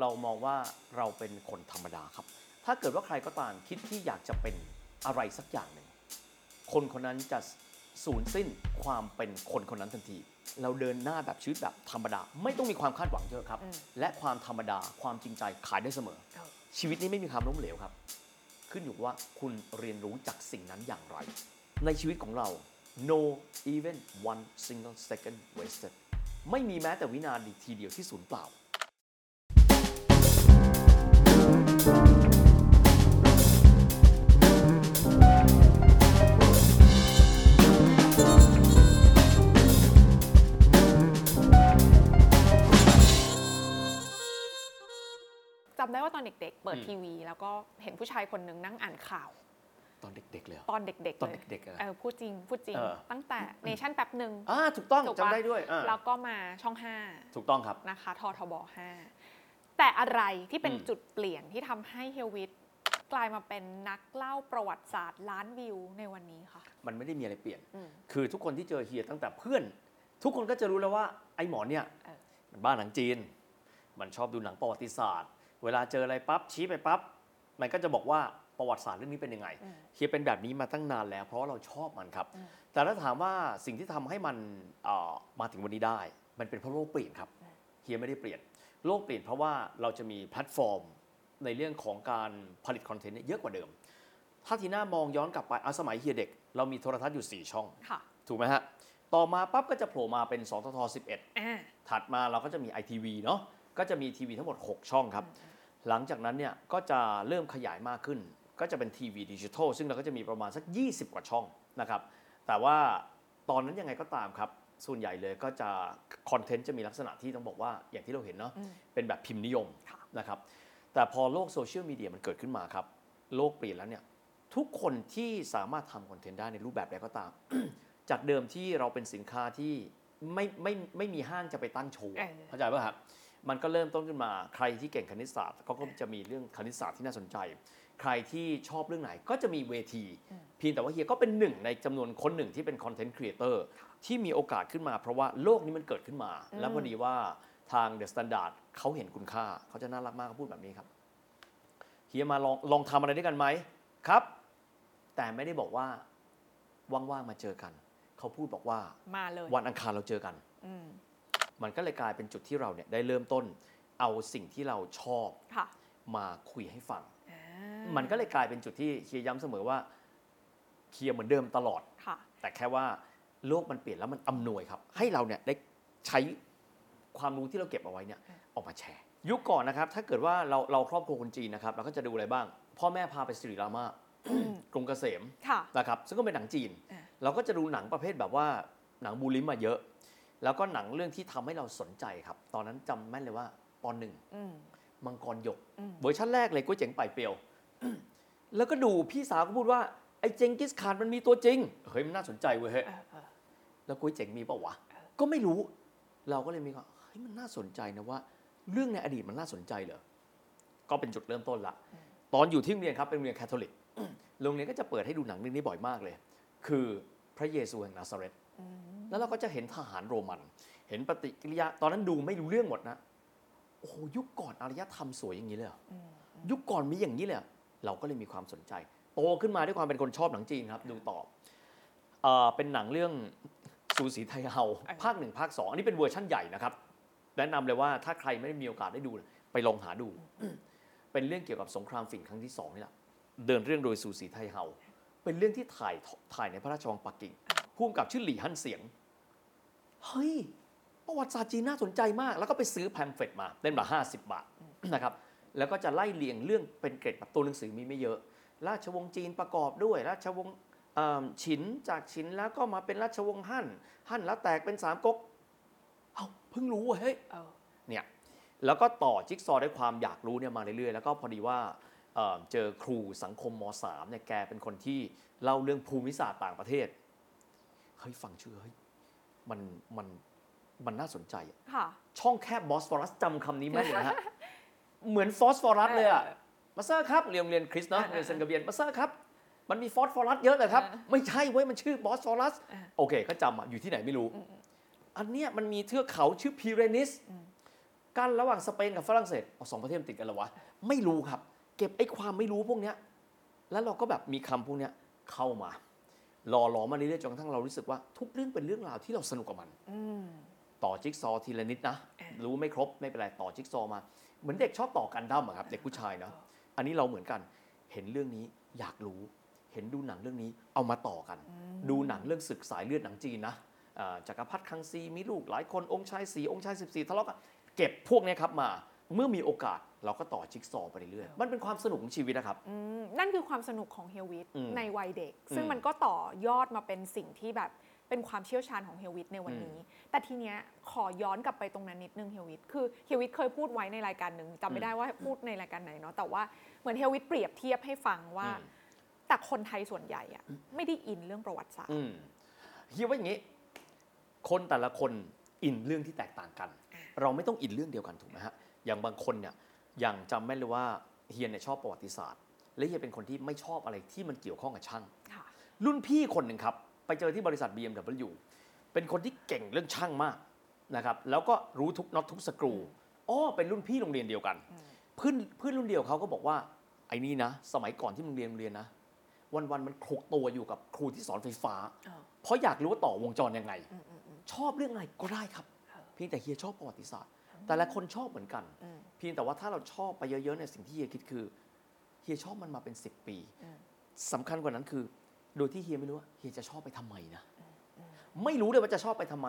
เรามองว่าเราเป็นคนธรรมดาครับ ถ้าเกิดว่าใครก็ตามคิดที่อยากจะเป็นอะไรสักอย่างหนึ่ง คนคนนั้นจะสูญสิ้นความเป็นคนคนนั้นทันที เราเดินหน้าแบบชีวิตแบบธรรมดา ไม่ต้องมีความคาดหวังเยอะครับอืมและความธรรมดาความจริงใจขายได้เสมอเออชีวิตนี้ไม่มีความล้มเหลวครับ ขึ้นอยู่ว่าคุณเรียนรู้จากสิ่งนั้นอย่างไร ในชีวิตของเรา no even one single second wasted ไม่มีแม้แต่วินาทีเดียวที่สูญเปล่า จำได้ว่าตอนเด็ก ๆ เปิดอืมทีวี แล้วก็เห็นผู้ชายคนหนึ่งนั่งอ่านข่าว ตอนเด็กๆเลยเหรอ ตอนเด็กๆตอนเลยเด็กๆอะเออพูดจริงพูดจริง เออ ตั้งแต่เนชั่นแป๊บหนึ่ง อ่าถูกต้องถูกปะ จำได้ด้วยอ่าแล้วก็มาช่องถูกต้องครับ5นะคะททบ5 แต่อะไรที่เป็นอืมจุดเปลี่ยนที่ทำให้เฮลวิทกลายมาเป็นนักเล่าประวัติศาสตร์ล้านวิวในวันนี้ค่ะมันไม่ได้มีอะไรเปลี่ยนอืมคือทุกคนที่เจอเฮียตั้งแต่เพื่อน ทุกคนก็จะรู้แล้วว่าไอ้หมอเนี่ยเออมันบ้าหนังจีน มันชอบดูหนังประวัติศาสตร์ เวลาเจออะไรปั๊บชี้ไปปั๊บมันก็จะบอกว่าประวัติศาสตร์เรื่องนี้เป็นยังไงอืมเฮียเป็นแบบนี้มาตั้งนานแล้ว เพราะว่าเราชอบมันครับอืมแต่ถ้าถามว่าสิ่งที่ทำให้มันเอ่อมาถึงวันนี้ได้ มันเป็นเพราะโลกเปลี่ยนครับเฮียไม่ได้เปลี่ยน โลกเปลี่ยนเพราะว่าเราจะมีแพลตฟอร์มในเรื่องของการผลิต content เนี่ยเยอะกว่าเดิม ถ้าทีน่ามองย้อนกลับไปเอาสมัยเฮียเด็ก เรามีโทรทัศน์อยู่ 4 ช่องค่ะถูกไหมฮะ ต่อมาปั๊บก็จะโผล่มาเป็น2ทท11อ่าถัดมาเราก็จะมี ITV เนาะ ก็จะมีทีวีทั้งหมด 6 ช่องครับ หลังจากนั้นเนี่ยก็จะเริ่มขยายมากขึ้น ก็จะเป็นทีวีดิจิทัลซึ่งเราก็จะมีประมาณสัก 20 กว่าช่องนะครับ แต่ว่าตอนนั้นยังไงก็ตามครับ ส่วนใหญ่เลยก็จะคอนเทนต์จะมีลักษณะที่ต้องบอกว่าอย่างที่เราเห็นเนาะอืมเป็นแบบพิมพ์นิยมค่ะนะครับแต่พอโลกโซเชียลมีเดียมันเกิดขึ้นมาครับโลกเปลี่ยนแล้วเนี่ยทุกคนที่สามารถทำคอนเทนต์ได้ในรูปแบบใดก็ตาม จากเดิมที่เราเป็นสินค้าที่ไม่ไม่ไม่มีห้างจะไปตั้งโชว์เออเข้าใจป่ะครับมันก็เริ่มต้นขึ้นมาใครที่เก่งคณิตศาสตร์เขาก็จะมีเรื่องคณิตศาสตร์ที่น่าสนใจ ใครที่ชอบเรื่องไหนก็จะมีเวที เพียงแต่ว่าเฮียก็เป็นหนึ่งในจำนวนคนหนึ่งที่เป็น content creator ที่มีโอกาสขึ้นมา เพราะว่าโลกนี้มันเกิดขึ้นมาอืมแล้วพอดีว่าทาง THE STANDARD เขาเห็นคุณค่า เขาจะน่ารักมากเขาพูดแบบนี้ครับเฮียมาลองลองทำอะไรด้วยกันไหมครับ แต่ไม่ได้บอกว่าว่างๆมาเจอกัน เขาพูดบอกว่ามาเลยวันอังคารเราเจอกันอืมมันก็เลยกลายเป็นจุดที่เราเนี่ยได้เริ่มต้น เอาสิ่งที่เราชอบค่ะมาคุยให้ฟังอ่ามันก็เลยกลายเป็นจุดที่เคียร์ย้ำเสมอว่าเคียร์เหมือนเดิมตลอดค่ะแต่แค่ว่า โลกมันเปลี่ยนแล้วมันอำนวยครับ ให้เราเนี่ยได้ใช้ความรู้ที่เราเก็บเอาไว้เนี่ยออกมาแชร์ ยุคก่อนนะครับ ถ้าเกิดว่าเราเราครอบครัวคนจีนนะครับเราก็จะดูอะไรบ้าง พ่อแม่พาไปสิริรามา กรุงเกษมค่ะนะครับซึ่งก็เป็นหนังจีนอ่าเราก็จะดูหนังประเภทแบบว่าหนังบูลิมมาเยอะ แล้วก็หนังเรื่องที่ทำให้เราสนใจครับ ตอนนั้นจำแม่นเลยว่าปหนึ่งอืมมังกรหยกอืมเวอร์ชันแรกเลยก๋วยเจ๋งไปเปรียว แล้วก็ดูพี่สาวก็พูดว่าไอ้เจงกิสขานมันมีตัวจริง เฮ้ยมันน่าสนใจเว้ย แล้วก๋วยเจ๋งมีเปล่าวะ ก็ไม่รู้ เราก็เลยมีว่าเฮ้ยมันน่าสนใจนะว่า เรื่องในอดีตมันน่าสนใจเหรอ ก็เป็นจุดเริ่มต้นละ ตอนอยู่ที่โรงเรียนครับเป็นโรงเรียนแคทอลิก โรงเรียนก็จะเปิดให้ดูหนังเรื่องนี้บ่อยมากเลย คือพระเยซูแห่งนาซาเรตอืมแล้วเราก็จะเห็นทหารโรมัน เห็นปฏิกิริยา ตอนนั้นดูไม่รู้เรื่องหมดนะ โอ้โหยุคก่อนอารยธรรมสวยอย่างนี้เลยเหรออืมยุคก่อนมีอย่างนี้เลยเหรอเราก็เลยมีความสนใจ โตขึ้นมาด้วยความเป็นคนชอบหนังจีนครับ ดูต่อเอ่อเป็นหนังเรื่อง ซูสีไทเฮาภาคหนึ่งภาคสองอันนี้เป็นเวอร์ชั่นใหญ่นะครับ แนะนำเลยว่าถ้าใครไม่ได้มีโอกาสได้ดู ไปลองหาดู เป็นเรื่องเกี่ยวกับสงครามฝิ่นครั้งที่สองนี่แหละเดินเรื่องโดยซูสีไทเฮาเป็นเรื่องที่ถ่ายถ่ายในพระราชวังปักกิ่งผู้กำกับชื่อหลี่ฮั่นเสียง เฮ้ย ประวัติศาสตร์จีนน่าสนใจมาก แล้วก็ไปซื้อ pamphlet มาเล่มละ50บาทนะครับ แล้วก็จะไล่เรียงเรื่องเป็นเกร็ดแบบตัวหนังสือมีไม่เยอะ ราชวงศ์จีนประกอบด้วย ราชวงศ์เอิ่ม ฉินจากฉินแล้วก็มาเป็นราชวงศ์ฮั่นฮั่นแล้วแตกเป็นสามก๊กเอ้าเพิ่งรู้เว้ยเฮ้ยเออเนี่ยแล้วก็ต่อจิ๊กซอว์ด้วยความอยากรู้เนี่ยมาเรื่อยๆ แล้วก็พอดีว่าเอ่อเจอครูสังคมม .3 เนี่ยแกเป็นคนที่เล่าเรื่องภูมิศาสตร์ต่างประเทศเฮ้ยฟังชื่อเฮ้ยมันมันมันน่าสนใจอะค่ะช่องแคบบอสฟอรัสจำคำนี้แม่นเลยนะฮะเหมือนฟอสฟอรัสเลยอะเออมาสเซอร์ครับเรียนโรงเรียนคริสต์เนาะเออเออเรียนเซนต์คาเบรียลมาสเซอร์ครับ มันมีฟอสฟอรัสเยอะเลยครับเออไม่ใช่เว้ยมันชื่อบอสฟอรัสเออโอเคก็จำอะอยู่ที่ไหนไม่รู้อืมอืมอันเนี้ยมันมีเทือกเขาชื่อพิเรนีสอืมกันระหว่างสเปนกับฝรั่งเศสเอาสองประเทศมันติดกันเหรอวะไม่รู้ครับ เก็บไอ้ความไม่รู้พวกเนี้ยแล้วเราก็แบบมีคำพวกเนี้ยเข้ามาหล่อหลอมมาเรื่อยๆจนกระทั่งเรารู้สึกว่าทุกเรื่องเป็นเรื่องราวที่เราสนุกกับมันอืมต่อจิ๊กซอว์ทีละนิดนะอ่ารู้ไม่ครบไม่เป็นไรต่อจิ๊กซอว์มา เหมือนเด็กชอบต่อกันดั้มอะครับ เด็กผู้ชายเนาะอันนี้เราเหมือนกันเห็นเรื่องนี้อยากรู้ เห็นดูหนังเรื่องนี้เอามาต่อกัน ดูหนังเรื่องศึกสายเลือดหนังจีนนะอ่าจักรพรรดิคังซีมีลูกหลายคนองค์ชายสี่องค์ชาย 14ทะเลาะกันเก็บพวกเนี้ยครับมาเมื่อมีโอกาสเราก็ต่อจิ๊กซอว์ไปเรื่อยๆ มันเป็นความสนุกของชีวิตนะครับอืมนั่นคือความสนุกของเฮลวิทอืมในวัยเด็ก ซึ่งอืมมันก็ต่อยอดมาเป็นสิ่งที่แบบเป็นความเชี่ยวชาญของเฮลวิทในวันนี้ แต่ทีเนี้ยขอย้อนกลับไปตรงนั้นนิดนึงเฮลวิทคือเฮลวิทเคยพูดไว้ในรายการหนึ่งจำไม่ได้ว่าพูดในรายการไหนเนาะ แต่ว่าเหมือนเฮลวิทเปรียบเทียบให้ฟังว่าอืม แต่คนไทยส่วนใหญ่อะไม่ได้อินเรื่องประวัติศาสตร์อืมเฮียว่าอย่างนี้ คนแต่ละคนอินเรื่องที่แตกต่างกันอ่าเราไม่ต้องอินเรื่องเดียวกันถูกไหมฮะอย่างบางคนเนี่ยอย่างจำแม่นเลยว่าเฮียเนี่ยชอบประวัติศาสตร์ และเฮียเป็นคนที่ไม่ชอบอะไรที่มันเกี่ยวข้องกับช่างค่ะรุ่นพี่คนหนึ่งครับไปเจอที่บริษัท BMW เป็นคนที่เก่งเรื่องช่างมากนะครับแล้วก็รู้ทุกน็อตทุกสกรูอ๋อเป็นรุ่นพี่โรงเรียนเดียวกันอืมเพื่อนเพื่อนรุ่นเดียวเขาก็บอกว่าไอ้นี่นะ สมัยก่อนที่มึงเรียนโรงเรียนนะ วันวันๆมันคลุกตัวอยู่กับครูที่สอนไฟฟ้าเออเพราะอยากรู้ว่าต่อวงจรยังไงอืมอืมอืมชอบเรื่องอะไรก็ได้ครับเออเพียงแต่เฮียชอบประวัติศาสตร์ แต่ละคนชอบเหมือนกันอืมเพียงแต่ว่าถ้าเราชอบไปเยอะๆเนี่ยสิ่งที่เฮียคิดคือเฮียชอบมันมาเป็น 10 ปีอืมสำคัญกว่านั้นคือ โดยที่เฮียไม่รู้ว่าเฮียจะชอบไปทำไมนะไม่รู้เลยว่าจะชอบไปทำไม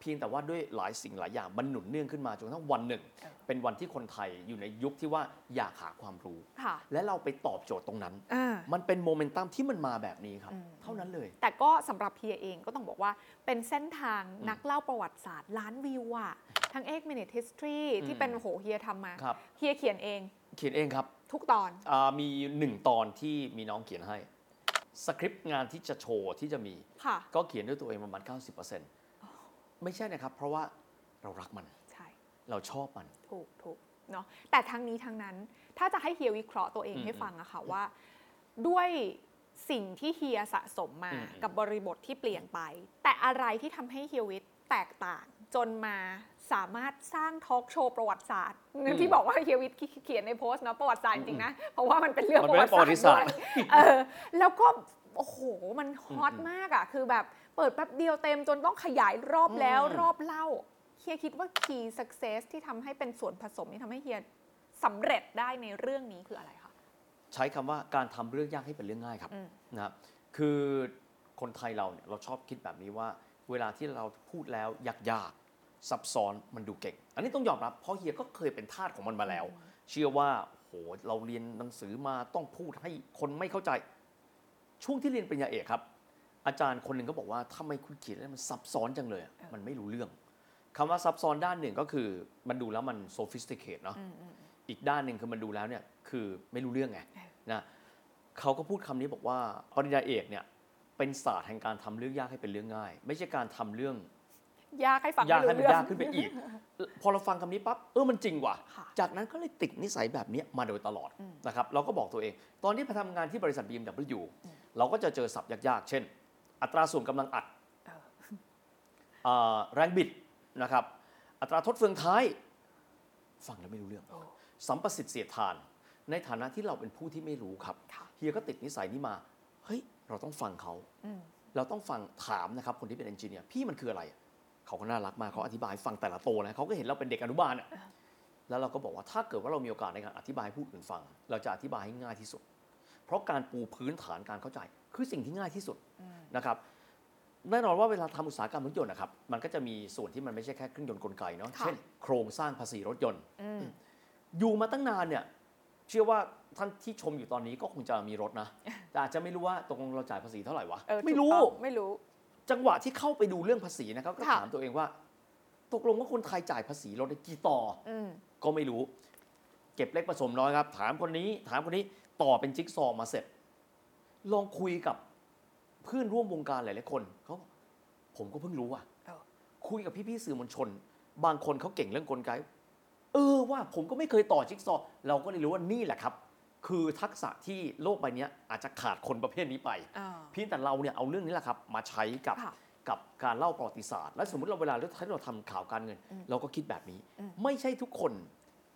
เพียงแต่ว่าด้วยหลายสิ่งหลายอย่างมันหนุนเนื่องขึ้นมาจนกระทั่งวันหนึ่งเออเป็นวันที่คนไทยอยู่ในยุคที่ว่าอยากหาความรู้ค่ะและเราไปตอบโจทย์ตรงนั้นอ่ามันเป็นโมเมนตัมที่มันมาแบบนี้ครับอืมเท่านั้นเลย แต่ก็สำหรับเฮียเองก็ต้องบอกว่าเป็นเส้นทางอืมนักเล่าประวัติศาสตร์ล้านวิวอะทั้ง8 minute history อืมที่เป็นโหเฮียทำมาครับเฮียเขียนเอง เขียนเองครับ ทุกตอนอามีหนึ่งตอนที่มีน้องเขียนให้สคริปต์งานที่จะโชว์ที่จะมีค่ะก็เขียนด้วยตัวเองประมาณ 90% ไม่ใช่นะครับ เพราะว่าเรารักมัน ใช่ เราชอบมัน ถูกถูกเนาะแต่ทั้งนี้ทั้งนั้นถ้าจะให้เฮียวิเคราะห์ตัวเองอืมให้ฟังอะค่ะว่า ด้วยสิ่งที่เฮียสะสมมาอืมกับบริบทที่เปลี่ยนไป แต่อะไรที่ทำให้เฮียวิทย์แตกต่าง จนมาสามารถสร้างทอล์กโชว์ประวัติศาสตร์ที่บอกว่าเฮียวิทย์เขียนในโพสต์เนาะประวัติศาสตร์จริงๆนะ เพราะว่ามันเป็นเรื่องมันปเป็นระเรื่วัองติประศาวัสตติร์ศาด้สตวยร์เออแล้วก็โอ้โหมันฮอตมากอะคือแบบ เปิดแป๊บเดียวเต็มจนต้องขยายรอบแล้วอืม รอบเล่าเฮียคิดว่า key success ที่ทำให้เป็นส่วนผสมที่ทำให้เฮียสำเร็จได้ในเรื่องนี้คืออะไรคะ ใช้คำว่าการทำเรื่องยากให้เป็นเรื่องง่ายครับอืม นะครับคือคนไทยเราเนี่ยเราชอบคิดแบบนี้ว่า เวลาที่เราพูดแล้วยากๆซับซ้อนมันดูเก่ง อันนี้ต้องยอมรับเพราะเฮียก็เคยเป็นทาสของมันมาแล้ว เชื่อว่าโหเราเรียนหนังสือมาต้องพูดให้คนไม่เข้าใจ ช่วงที่เรียนปริญญาเอกครับ อาจารย์คนหนึ่งก็บอกว่าทำไมคุณเขียนแล้วมันซับซ้อนจังเลยอะมันไม่รู้เรื่องคำว่าซับซ้อนด้านหนึ่งก็คือมันดูแล้วมัน sophisticate เนาะอืมอืมอีกด้านหนึ่งคือมันดูแล้วเนี่ยคือไม่รู้เรื่องไงนะเขาก็พูดคำนี้บอกว่าปริญญาเอกเนี่ยเป็นศาสตร์แห่งการทำเรื่องยากให้เป็นเรื่องง่าย ไม่ใช่การทำเรื่อง ยากให้ฟังยากให้ไม่มันรู้เรื่องยากขึ้นไปอีก พอเราฟังคำนี้ปั๊บเออมันจริงว่ะค่ะ จากนั้นก็เลยติดนิสัยแบบเนี้ยมาโดยตลอดอืมนะครับเราก็บอกตัวเอง ตอนที่ไปทำงานที่บริษัท BMW เราก็จะเจอศัพท์ยากๆ เช่น อัตราส่วนกำลังอัดเออเอ่อแรงบิดนะครับ อัตราทดเฟืองท้าย ฟังแล้วไม่รู้เรื่องโอ้สัมประสิทธิ์เสียดทาน ในฐานะที่เราเป็นผู้ที่ไม่รู้ครับค่ะเฮียก็ติดนิสัยนี้มา เฮ้ย เราต้องฟังเขาอืมเราต้องฟังถามนะครับ คนที่เป็นเอนจิเนียร์พี่มันคืออะไร เขาก็น่ารักมากเขาอธิบายให้ฟังแต่ละโตวนะเขาก็เห็นเราเป็นเด็กอนุบาลอะแล้วเราก็บอกว่าถ้าเกิดว่าเรามีโอกาสในการอธิบายให้ผู้อื่นฟัง เราจะอธิบายให้ง่ายที่สุด เพราะการปูพื้นฐานการเข้าใจ คือสิ่งที่ง่ายที่สุดอืมนะครับแน่นอนว่าเวลาทำอุตสาหกรรมรถยนต์นะครับมันก็จะมีส่วนที่มันไม่ใช่แค่เครื่องยนต์กลไกเนาะค่ะเช่น โครงสร้างภาษีรถยนต์อืมอยู่มาตั้งนานเนี่ยเชื่อว่าท่านที่ชมอยู่ตอนนี้ก็คงจะมีรถนะแต่อาจจะไม่รู้ว่าตกลงเราจ่ายภาษีเท่าไหร่วะเออไม่รู้ถูกต้องไม่รู้ จังหวะที่เข้าไปดูเรื่องภาษีนะครับก็ค่ะถามตัวเองว่า ตกลงว่าคนไทยจ่ายภาษีรถได้กี่ต่ออืมก็ไม่รู้ เก็บเล็กผสมน้อยครับ ถามคนนี้ ถามคนนี้ต่อเป็นจิ๊กซอว์มาเสร็จ ลองคุยกับเพื่อนร่วมวงการหลายๆคนเขาบอกผมก็เพิ่งรู้อะเออ คุยกับพี่ๆสื่อมวลชน บางคนเขาเก่งเรื่องกลไก เออว่าผมก็ไม่เคยต่อจิ๊กซอว์เราก็เลยรู้ว่านี่แหละครับ คือทักษะที่โลกใบเนี้ยอาจจะขาดคนประเภทนี้ไป อ่า เพียงแต่เราเนี่ยเอาเรื่องนี้แหละครับ มาใช้กับค่ะกับการเล่าประวัติศาสตร์ และสมมติเราเวลาที่เราทำข่าวการเงิน อืมเราก็คิดแบบนี้ อืม ไม่ใช่ทุกคน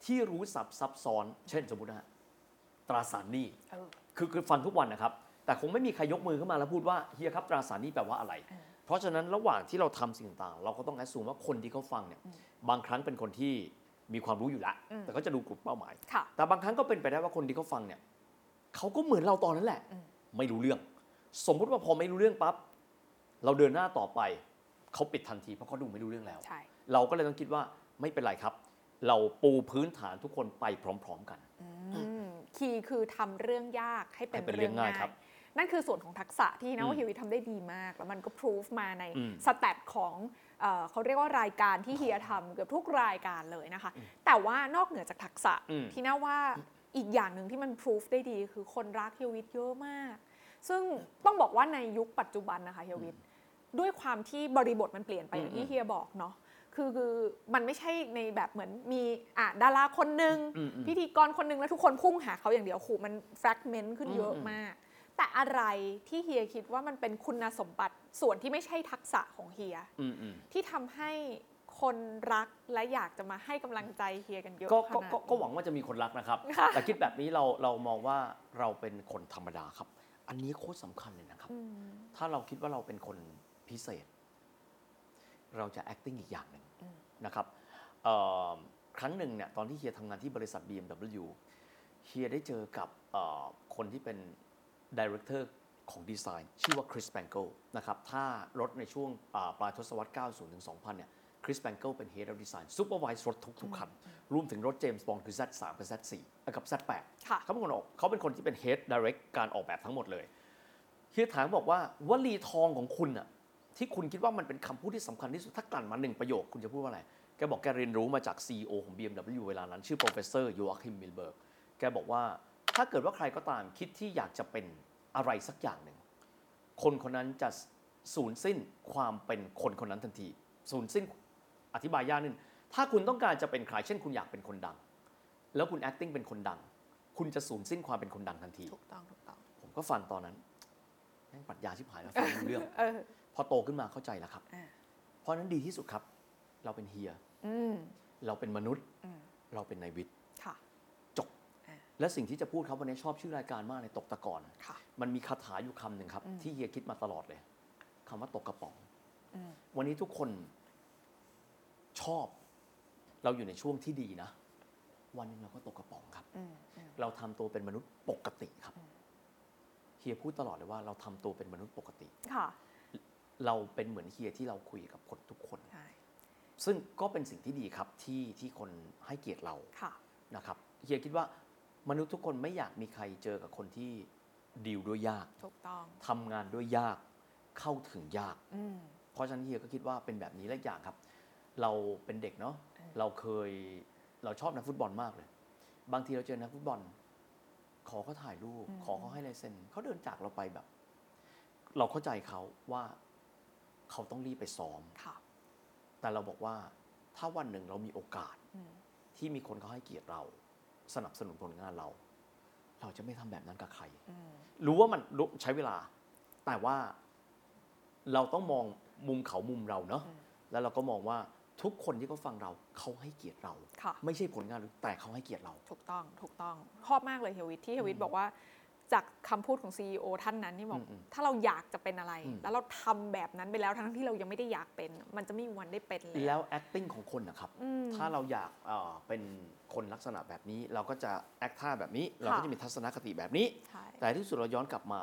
ที่รู้สับซับซ้อน เช่นสมมตินะฮะตราสารหนี้ เออ คือคือฟังทุกวันนะครับ แต่คงไม่มีใครยกมือขึ้นมาแล้วพูดว่าเฮียครับตราสารหนี้แปลว่าอะไรเออเพราะฉะนั้นระหว่างที่เราทำสิ่งต่างๆเราก็ต้องแอดซูมว่าคนที่เขาฟังเนี่ยอืมบางครั้งเป็นคนที่มีความรู้อยู่แล้วอืมแต่ก็จะดูกลุ่มเป้าหมายค่ะแต่บางครั้งก็เป็นไปได้ว่าคนที่เขาฟังเนี่ยเขาก็เหมือนเราตอนนั้นแหละอืมไม่รู้เรื่อง สมมุติว่าพอไม่รู้เรื่องปั๊บเราเดินหน้าต่อไปเขาปิดทันทีเพราะเขาดูไม่รู้เรื่องแล้วใช่เราก็เลยต้องคิดว่าไม่เป็นไรครับ เราปูพื้นฐานทุกคนไปพร้อม ๆ กันอืมคีย์คือทำเรื่องยากให้เป็นให้เป็นเรื่องเรื่องง่ายง่ายครับ นั่นคือส่วนของทักษะที่นะอืมว่าฮิวิตทำได้ดีมาก แล้วมันก็พิสูจมาในอืมสแตทของเอ่อเขาเรียกว่ารายการที่เฮียทำเกือบทุกรายการเลยนะคะ แต่ว่านอกเหนือจากทักษะอืมที่น่าว่าอีกอย่างหนึ่งที่มันพิสูจได้ดีคือคนรักเฮียวิทเยอะมาก ซึ่งต้องบอกว่าในยุคปัจจุบันนะคะเฮียวิทด้วยความที่บริบทมันเปลี่ยนไปอย่างอืที่มเฮียบอกเนาะคือคือมันไม่ใช่ในแบบเหมือนมีอะดาราคนหนึ่งอืมอืมพิธีกรคนหนึ่งแล้วทุกคนพุ่งหาเขาอย่างเดียวขู่มันแฟกเมนต์ขึ้นเยอะอืมมาก แต่อะไรที่เฮียคิดว่ามันเป็นคุณสมบัติส่วนที่ไม่ใช่ทักษะของเฮียอืมอืมที่ทำให้คนรักและอยากจะมาให้กำลังใจเฮียกันเยอะก็ขก็นาดก็นี้ ก็หวังว่าจะมีคนรักนะครับ ค่ะ แต่คิดแบบนี้เราเรามองว่าเราเป็นคนธรรมดาครับ อันนี้โคตรสำคัญเลยนะครับ อืมถ้าเราคิดว่าเราเป็นคนพิเศษ เราจะ acting อีกอย่างหนึ่งอืมนะครับเอ่อครั้งหนึ่งเนี่ยตอนที่เฮียทำงานที่บริษัท BMW เฮียได้เจอกับเอ่อคนที่เป็น Director ของดีไซน์ชื่อว่า Chris Bangle นะครับถ้ารถในช่วงอ่าปลายทศวรรษ 90 ถึง 2000 เนี่ย Chris Bangle เป็น Head of Design Supervise รถทุกๆคัน รวมถึงรถเจมส์บอนด์คือ Z3 กับ Z4 เอ่อกับ Z8 ค่ะเขาเป็นคนออกเขาเป็นคนที่เป็น Head Direct การออกแบบทั้งหมดเลยเฮียถามบอกว่าวลีทองของคุณอะที่คุณคิดว่ามันเป็นคำพูดที่สำคัญที่สุดถ้ากลั่นมาหนึ่งประโยคคุณจะพูดว่าอะไร แกบอกแกเรียนรู้มาจาก CEO ของ BMW เวลานั้น ชื่อ professor Joachim Milberg แกบอกว่า ถ้าเกิดว่าใครก็ตามคิดที่อยากจะเป็นอะไรสักอย่างหนึ่ง คนคนนั้นจะสูญสิ้นความเป็นคนคนนั้นทันที สูญสิ้นอธิบายยากนิดนึงถ้าคุณต้องการจะเป็นใครเช่น คุณอยากเป็นคนดัง แล้วคุณ acting เป็นคนดัง คุณจะสูญสิ้นความเป็นคนดังทันที ถูกต้องถูกต้อง ผมก็ฟังตอนนั้นแม่งปรัชญาชิบหายแล้วฟังไม่รู้เรื่องเออพอโตขึ้นมาเข้าใจแล้วครับอ่าเพราะฉะนั้นดีที่สุดครับ เราเป็นเฮียอืมเราเป็นมนุษย์อืมเราเป็นนายวิทย์ค่ะจบอ่า และสิ่งที่จะพูดครับวันนี้ชอบชื่อรายการมากเลยตกตะกอนค่ะมันมีคาถาอยู่คำหนึ่งครับอืมที่เฮียคิดมาตลอดเลยคำว่าตกกระป๋องอืมวันนี้ทุกคนชอบ เราอยู่ในช่วงที่ดีนะ วันหนึงเราก็ตกกระป๋องครับอืมอืมเราทำตัวเป็นมนุษย์ปกติครับเฮียพูดตลอดเลยว่าเราทำตัวเป็นมนุษย์ปกติ ค่ะ เราเป็นเหมือนเฮียที่เราคุยกับคนทุกคนใช่ซึ่งก็เป็นสิ่งที่ดีครับที่ที่คนให้เกียรติเรา ค่ะ นะครับ เฮียคิดว่า มนุษย์ทุกคนไม่อยากมีใครเจอกับคนที่ดีลด้วยยากถูกต้องทำงานด้วยยากเข้าถึงยาก อืม เพราะฉะนั้นเฮียก็คิดว่าเป็นแบบนี้และอีกอย่างครับ เราเป็นเด็กเนาะเออเราเคยเราชอบนักฟุตบอลมากเลย บางทีเราเจอนักฟุตบอล ขอเขาถ่ายรูป ขอเขาให้ลายเซ็นเขาเดินจากเราไปแบบ เราเข้าใจเขาว่าเขาต้องรีบไปซ้อม ค่ะ แต่เราบอกว่าถ้าวันหนึ่งเรามีโอกาสอืม ที่มีคนเขาให้เกียรติเรา สนับสนุนผลงานเรา เราจะไม่ทำแบบนั้นกับใครอืมรู้ว่ามันรู้ใช้เวลา แต่ว่าเราต้องมองมุมเขามุมเราเนาะอืมแล้วเราก็มองว่าทุกคนที่เขาฟังเราเขาให้เกียรติเราค่ะไม่ใช่ผลงานหรือแต่เขาให้เกียรติเรา ถูกต้องถูกต้องชอบมากเลยเฮยวิทที่เฮยวิทบอกว่าจากคำพูดของ CEO ท่านนั้นที่บอกอืมอืมถ้าเราอยากจะเป็นอะไรอืมแล้วเราทำแบบนั้นไปแล้วทั้งที่เรายังไม่ได้อยากเป็น มันจะไม่มีวันได้เป็นเลยแล้ว acting ของคนนะครับอืมถ้าเราอยากเอ่อเป็น คนลักษณะแบบนี้ เราก็จะ act ท่าแบบนี้ เราก็จะมีทัศนคติแบบนี้ ใช่ แต่ที่สุดเราย้อนกลับมา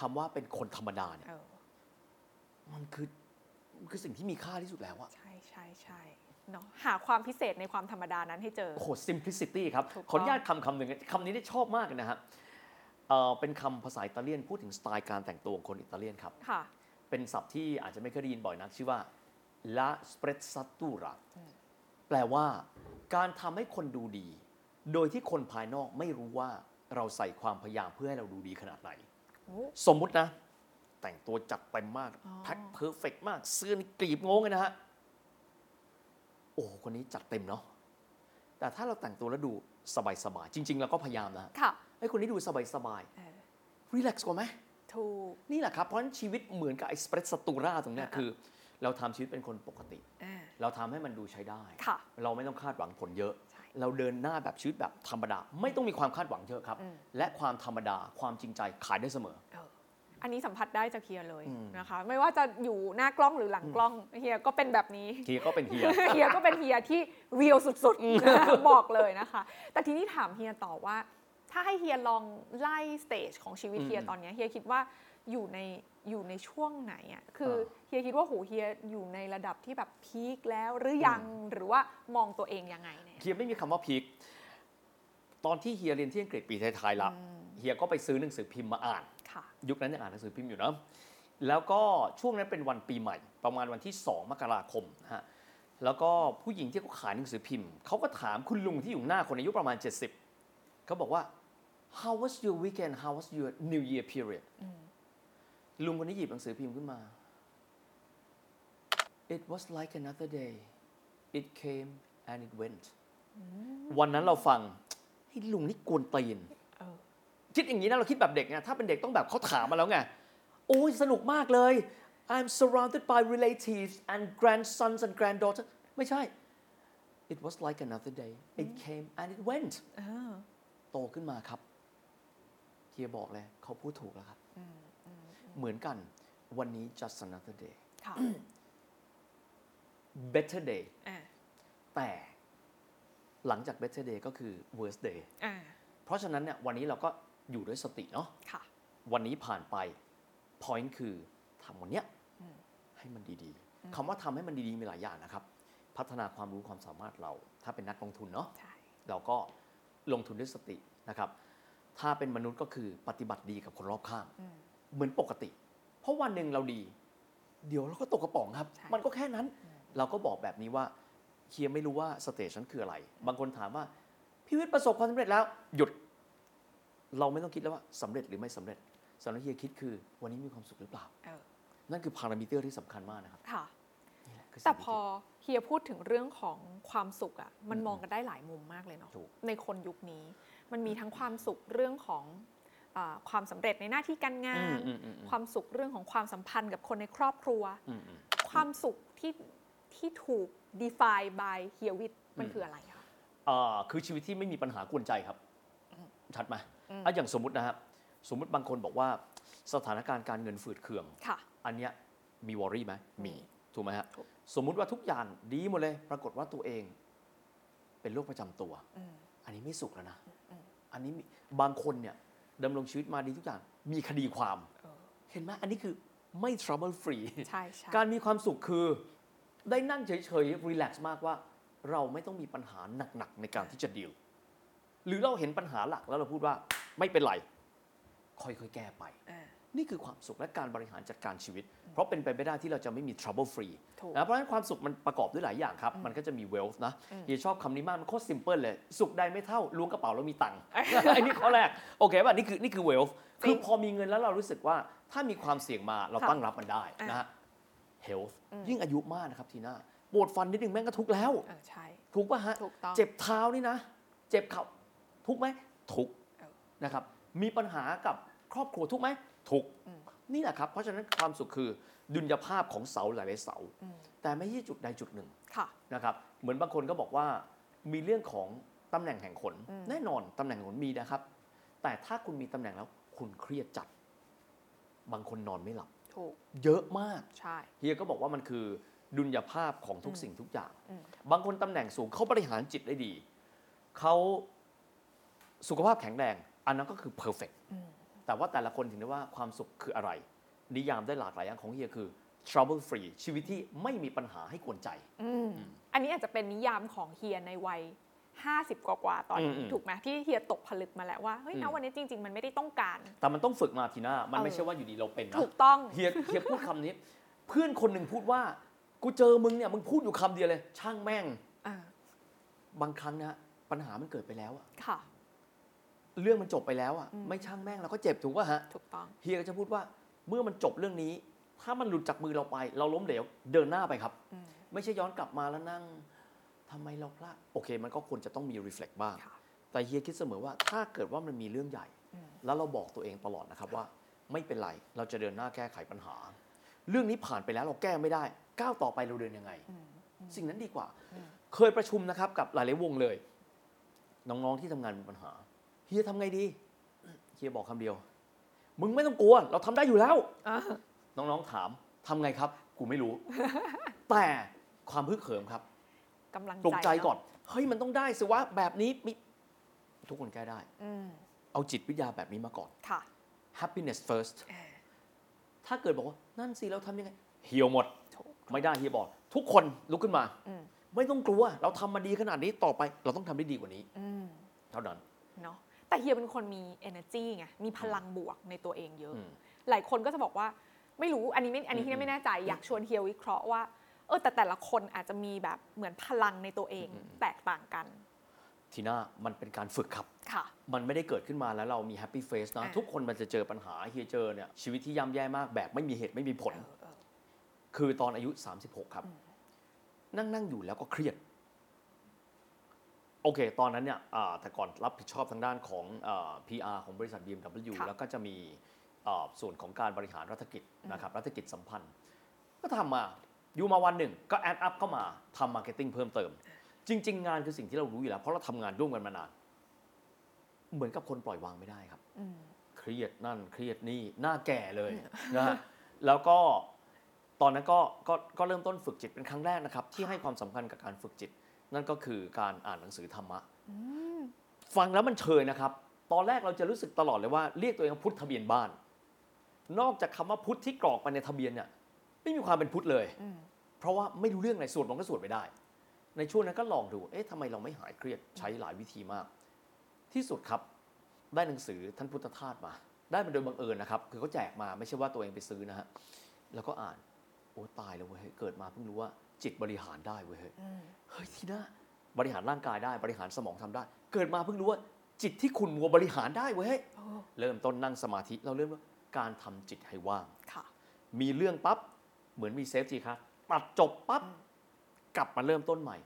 คำว่าเป็นคนธรรมดาเนี่ยเออ มันคือมันคือสิ่งที่มีค่าที่สุดแล้วอะ ใช่ใช่ใช่เนาะหาความพิเศษในความธรรมดานั้นให้เจอ โอ้โห simplicity ครับ ถูกต้อง ขออนุญาตคำคำหนึ่งคำนี้ได้ชอบมากเลยนะฮะเอ่อเป็นคำภาษาอิตาเลียนพูดถึงสไตล์การแต่งตัวของคนอิตาเลียนครับ ค่ะ เป็นศัพท์ที่อาจจะไม่เคยได้ยินบ่อยนัก ชื่อว่า la sprezzatura อืม แปลว่า การทำให้คนดูดี โดยที่คนภายนอกไม่รู้ว่าเราใส่ความพยายามเพื่อให้เราดูดีขนาดไหน โอ้ สมมุตินะ แต่งตัวจัดเต็มมากอ๋อ แพ็คเพอร์เฟกมากเสื้อนี่กรีบงงเลยนะฮะ โอ้โหคนนี้จัดเต็มเนาะแต่ถ้าเราแต่งตัวแล้วดูสบายๆจริง ๆ เราก็พยายามนะฮะค่ะไอ้ยคนนี้ดูสบายเออๆรีแลกซ์กว่าไหม ถูก นี่แหละครับ เพราะฉะนั้นชีวิตเหมือนกับไอ้สเปรสสตูราตรงเนี้ยอ่าคือ เราทำชีวิตเป็นคนปกติอ่าเราทำให้มันดูใช้ได้ค่ะเราไม่ต้องคาดหวังผลเยอะใช่เราเดินหน้าแบบชีวิตแบบธรรมดา ไม่ต้องมีความคาดหวังเยอะครับอืมและความธรรมดาความจริงใจขายได้เสมอเอออันนี้สัมผัสได้จากเฮียเลยอืมนะคะ ไม่ว่าจะอยู่หน้ากล้องหรือหลังกล้องเฮียก็เป็นแบบนี้เฮียก็เป็นเฮียเฮียก็เป็นเฮียที่เรียลสุดๆนะคะบอกเลยนะคะ แต่ทีนี้ถามเฮียต่อว่า ถ้าให้เฮียลองไล่ stage ของชีวิตอืมเฮียตอนเนี้ยเฮียคิดว่า อยู่ในอยู่ในช่วงไหนอะคืออาเฮียคิดว่าโหเฮียอยู่ในระดับที่แบบ peak แล้วหรือยังหรือว่ามองตัวเองยังไงเนี่ยเฮียไม่มีคำว่า peak ตอนที่เฮียเรียนที่อังกฤษปีท้ายๆละเฮียก็ไปซื้อหนังสือพิมพ์มาอ่านค่ะยุคนั้นยังอ่านหนังสือพิมพ์อยู่เนอะแล้วก็ช่วงนั้นเป็นวันปีใหม่ ประมาณวันที่ 2 มกราคมนะฮะแล้วก็ผู้หญิงที่เขาขายหนังสือพิมพ์เขาก็ถามคุณลุงที่อยู่หน้าคนอายุประมาณ 70เขาบอกว่า how was your weekend how was your new year period ลุงคนนี้หยิบหนังสือพิมพ์ขึ้นมา it was like another day it came and it went วันนั้นเราฟังเฮ้ยลุงนี่กวนตีนเออคิดอย่างนี้นะเราคิดแบบเด็กไงถ้าเป็นเด็กต้องแบบเขาถามมาแล้วไง โอ้ยสนุกมากเลย I'm surrounded by relatives and grandsons and granddaughters ไม่ใช่ it was like another day it came and it went เออโตขึ้นมาครับเฮียบอกเลยเขาพูดถูกแล้วครับ เหมือนกันวันนี้ just another day ค่ะ better day อ่าแต่หลังจาก better day ก็คือ worst day อ่าเพราะฉะนั้นเนี่ยวันนี้เราก็อยู่ด้วยสติเนาะค่ะ วันนี้ผ่านไป point คือทำวันเนี้ยให้มันดีๆคำว่าทำให้มันดีๆมีหลายอย่างนะครับ พัฒนาความรู้ความสามารถเรา ถ้าเป็นนักลงทุนเนาะ ใช่ เราก็ลงทุนด้วยสตินะครับ ถ้าเป็นมนุษย์ก็คือปฏิบัติดีกับคนรอบข้าง อืม เหมือนปกติ เพราะวันหนึ่งเราดี เดี๋ยวเราก็ตกกระป๋องครับใช่มันก็แค่นั้น เราก็บอกแบบนี้ว่าเฮียไม่รู้ว่าสเตจนั้นคืออะไร บางคนถามว่าพี่วิทย์ประสบความสำเร็จแล้ว หยุด เราไม่ต้องคิดแล้วว่าสำเร็จหรือไม่สำเร็จสำหรับเฮียคิดคือ วันนี้มีความสุขหรือเปล่าเออนั่นคือพารามิเตอร์ที่สำคัญมากนะครับค่ะนี่แหละคือแต่สิ่งพที่อเฮียพูดถึงเรื่องของความสุขอะมันมองกันได้หลายมุมมากเลยเนาะถูกในคนยุคนี้ มันมีทั้งความสุขเรื่องของอา ความสำเร็จในหน้าที่การงาอืนมอืมอืมอืมความสุขเรื่องของความสัมพันธ์กับคนในครอบครัวอืมอืมความสุขที่ที่ถูก define by เฮียวิทมันอืมคืออะไรคะอ่าคือชีวิตที่ไม่มีปัญหากวนใจครับ ชัดไหมอะอย่างสมมตินะครับ สมมติบางคนบอกว่าสถานการณ์การเงินฝืดเคืองค่ะอันเนี้ยมีวอรี่ไหมมีถูกไหมฮะถูกสมมุติว่าทุกอย่างดีหมดเลย ปรากฏว่าตัวเอง เป็นโรคประจำตัวอืมอันนี้ไม่สุขแล้วนะอืมอันนี้มีบางคนเนี่ย ดำรงชีวิตมาดีทุกอย่าง มีคดีความเออเห็นไหมอันนี้คือไม่ trouble free ใช่ใช่การมีความสุขคือ ได้นั่งเฉยๆรีแลกซ์มากว่า เราไม่ต้องมีปัญหาหนักๆ ในการที่จะดีลหรือเราเห็นปัญหาหลักแล้วเราพูดว่าไม่เป็นไร ค่อยๆ แก้ไปอ่า นี่คือความสุขและการบริหารจัดการชีวิต เพราะเป็นไปไม่ได้ที่เราจะไม่มี trouble free ถูกนะเพราะฉะนั้นความสุขมันประกอบด้วยหลายอย่างครับ มันก็จะมี wealth นะเฮียชอบคำนี้มาก มันโคตร simple เลย สุขใดไม่เท่าล้วงกระเป๋าแล้วมีตังค์อันนี้ข้อแรก โอเคป่ะนี่คือนี่คือ wealth คือพอมีเงินแล้วเรารู้สึกว่าถ้ามีความเสี่ยงมาเราค่ะตั้งรับมันได้นะฮะ health ยิ่งอายุมากนะครับทีน่าปวดฟันนิดนึงแม่งก็ทุกข์แล้วเออใช่ถูกป่ะฮะถูกต้องเจ็บเท้านี่นะ เจ็บเข่าทุกข์ไหมทุกข์เออนะครับมีปัญหากับครอบครัวทุกข์ไหม ทุกข์อืมนี่แหละครับ เพราะฉะนั้นความสุขคือดุลยภาพของเสาหลายๆเสาอืมแต่ไม่ใช่จุดใดจุดหนึ่งค่ะนะครับเหมือนบางคนก็บอกว่ามีเรื่องของตำแหน่งแห่งขนอืมแน่นอนตำแหน่งแห่งขนมีนะครับ แต่ถ้าคุณมีตำแหน่งแล้วคุณเครียดจัด บางคนนอนไม่หลับถูกเยอะมากใช่เฮียก็บอกว่ามันคือดุลยภาพของทุกสิ่งทุกอย่างอืมบางคนตำแหน่งสูงเขาบริหารจิตได้ดี เขาสุขภาพแข็งแรง อันนั้นก็คือเพอร์เฟกอืม แต่ว่าแต่ละคนถึงได้ว่าความสุขคืออะไร นิยามได้หลากหลายอย่างของเฮียคือ trouble free ชีวิตที่ไม่มีปัญหาให้กวนใจ อืมอันนี้อาจจะเป็นนิยามของเฮียในวัย 50 กว่าๆตอนนี้อืมๆถูกไหมที่เฮียตกผลึกมาแล้วว่าเฮ้ยอืนะมวันนี้จริง ๆ มันไม่ได้ต้องการ แต่มันต้องฝึกมาทีหน้า มันไม่เออใช่ว่าอยู่ดีเราเป็นนะ ถูกต้อง เฮียเฮียพูดคำนี้ เพื่อนคนหนึ่งพูดว่า กูเจอมึงเนี่ย มึงพูดอยู่คำเดียวเลย ช่างแม่ง อ่า บางครั้งนะปัญหามันเกิดไปแล้วอะค่ะ เรื่องมันจบไปแล้วอะอืมไม่ช่างแม่งเราก็เจ็บถูกป่ะฮะถูกต้องเฮียก็จะพูดว่าเมื่อมันจบเรื่องนี้ ถ้ามันหลุดจากมือเราไป เราล้มเหลวเดินหน้าไปครับอืมไม่ใช่ย้อนกลับมาแล้วนั่งทำไมเราพลาดโอเค มันก็ควรจะต้องมี reflect บ้างค่ะแต่เฮียคิดเสมอว่าถ้าเกิดว่ามันมีเรื่องใหญ่อืมแล้วเราบอกตัวเองตลอดนะครับว่า ไม่เป็นไรเราจะเดินหน้าแก้ไขปัญหา เรื่องนี้ผ่านไปแล้วเราแก้ไม่ได้ ก้าวต่อไปเราเดินยังไงอืมสิ่งนั้นดีกว่าอืมเคยประชุมนะครับกับหลายๆวงเลยน้องๆที่ทำงานมีปัญหา เฮียทำไงดีเฮียบอกคำเดียว มึงไม่ต้องกลัว เราทำได้อยู่แล้วอะน้องๆถามทำไงครับ กูไม่รู้ แต่ความพึกเขิมครับกำลังปลุกใจเะก่อน เฮ้ยมันต้องได้สิวะแบบนี้มิทุกคนแก้ได้อืมเอาจิตวิทยาแบบนี้มาก่อนค่ะ happiness first เออถ้าเกิดบอกว่า นั่นสิเราทำยังไง เหี่ยวหมดถูกไม่ได้เฮียบอก ทุกคนลุกขึ้นมาอืมไม่ต้องกลัว เราทำมาดีขนาดนี้ต่อไป เราต้องทำได้ดีกว่านี้อืมเท่านั้นเนาะ แต่เฮียเป็นคนมี energy ไงมีพลังบวกในตัวเองเยอะอืมหลายคนก็จะบอกว่าไม่รู้อันนี้ไม่อันนี้อืมที่ไม่แน่ใจอยากชวนเฮียวิเคราะห์ว่าเออแต่แต่ละคนอาจจะมีแบบเหมือนพลังในตัวเองอืมแตกต่างกัน ทีน่ามันเป็นการฝึกครับค่ะ มันไม่ได้เกิดขึ้นมาแล้วเรามีแฮปปี้เฟสนะอ่าทุกคนมันจะเจอปัญหาเฮียเจอเนี่ยชีวิตที่ย่ำแย่มากแบบไม่มีเหตุไม่มีผลเออเออคือตอนอายุ 36 ครับอืมนั่งนั่งอยู่แล้วก็เครียดโอเค ตอนนั้นเนี่ยอ่าแต่ก่อนรับผิดชอบทางด้านของอ่า PR ของบริษัท BMW ค่ะแล้วก็จะมีอ่าส่วนของการบริหารรัฐกิจนะครับรัฐกิจสัมพันธ์ ก็ทำมาอยู่มาวันหนึ่ง ก็ add up เข้ามาทำ marketing เพิ่มเติม จริง ๆ งานคือสิ่งที่เรารู้อยู่แล้ว เพราะเราทำงานร่วมกันมานาน เหมือนกับคนปล่อยวางไม่ได้ครับอืมเครียดนั่นเครียดนี่หน้าแก่เลยนะฮะแล้วก็ตอนนั้นก็ก็ก็เริ่มต้นฝึกจิตเป็นครั้งแรกนะครับ ที่ให้ความสำคัญกับการฝึกจิต นั่นก็คือการอ่านหนังสือธรรมะอืมฟังแล้วมันเชยนะครับ ตอนแรกเราจะรู้สึกตลอดเลยว่าเรียกตัวเองว่าพุทธทะเบียนบ้าน นอกจากคำว่าพุทธที่กรอกไปในทะเบียนเนี่ยไม่มีความเป็นพุทธเลยอืมเพราะว่าไม่รู้เรื่องอะไรสวดมันก็สวดไม่ได้ ในช่วงนั้นก็ลองดู เอ๊ะทำไมเราไม่หายเครียดใช้หลายวิธีมาก ที่สุดครับได้หนังสือท่านพุทธทาสมา ได้มาโดยบังเอิญนะครับ คือเขาแจกมาไม่ใช่ว่าตัวเองไปซื้อนะฮะแล้วก็อ่านโอ้ตายแล้วเว้ยเกิดมาเพิ่งรู้ว่า จิตบริหารได้เว้ยอืมเฮ้ยทีน่าบริหารร่างกายได้บริหารสมองทำได้ เกิดมาเพิ่งรู้ว่าจิตที่คุณมัวบริหารได้เว้ยโอ้เริ่มต้นนั่งสมาธิเราเริ่มว่าการทำจิตให้ว่างค่ะมีเรื่องปั๊บเหมือนมีเซฟจีครับตัดจบปั๊บอืมกลับมาเริ่มต้นใหม่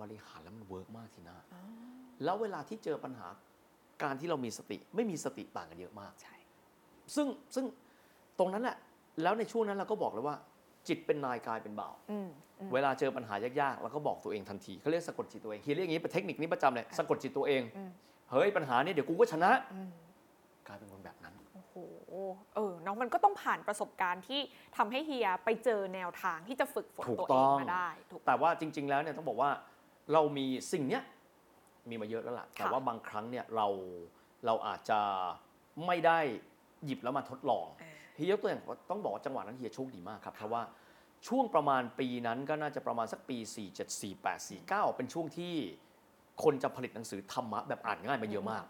บริหารแล้วมัน work มากทีน่าอ๋อแล้วเวลาที่เจอปัญหาการที่เรามีสติ ไม่มีสติต่างกันเยอะมากใช่ซึ่งซึ่งตรงนั้นแหละแล้วในช่วงนั้นเราก็บอกเลยว่า จิตเป็นนายกายเป็นบ่าวอืมอืมเวลาเจอปัญหายากๆเราก็บอกตัวเองทันทีเขาเรียกสะกดจิตตัวเองเฮียเรียกอย่างนี้เป็นเทคนิคนี้ประจำเลยสะกดจิตตัวเองอืมเฮ้ยปัญหาเนี้เดี๋ยวกูก็ชนะอืมกลายเป็นคนแบบนั้นโอ้โหเออเนาะมันก็ต้องผ่านประสบการณ์ที่ทำให้เฮียไปเจอแนวทางที่จะฝึกฝนถูกตัวต้เอองงมาได้ถูกแต่ว่าจริง ๆ แล้วเนี่ยต้องบอกว่าเรามีสิ่งเนี้ยมีมาเยอะแล้วล่ะแต่ค่ะว่าบางครั้งเนี่ยเราเราอาจจะไม่ได้หยิบแล้วมาทดลองอ่า เฮียยกตัวอย่างต้องบอกว่าจังหวะนั้นเฮียโชคดีมากครับเพราะว่าช่วงประมาณปีนั้นก็น่าจะประมาณสักปี 4 7 4 8 4 9 เป็นช่วงที่คนจะผลิตหนังสือธรรมะแบบอ่านง่ายมาเยอะมาก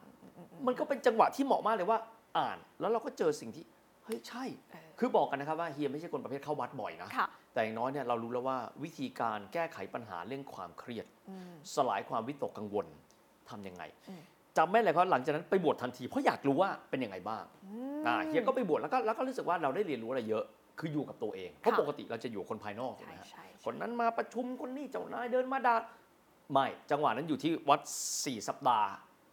มันก็เป็นจังหวะที่เหมาะมากเลยว่าอ่านแล้วเราก็เจอสิ่งที่เฮ้ยใช่เออคือบอกกันนะครับว่าเฮียไม่ใช่คนประเภทเข้าวัดบ่อยนะค่ะแต่อย่างน้อยเนี่ยเรารู้แล้วว่าวิธีการแก้ไขปัญหาเรื่องความเครียดอืมสลายความวิตกกังวลทำยังไงอืม จำไม่เลยเพราะหลังจากนั้นไปบวชทันทีเพราะอยากรู้ว่าเป็นยังไงบ้างอืมอ่าเฮียก็ไปบวชแล้วก็แล้วก็รู้สึกว่าเราได้เรียนรู้อะไรเยอะ คืออยู่กับตัวเอง เพราะค่ะปกติเราจะอยู่กับคนภายนอกถูกใช่ไหมฮะใช่ใช่คนนั้นมาประชุมคนนี้เจ้านายเดินมาด่าไม่จังหวะนั้นอยู่ที่วัด 4 สัปดาห์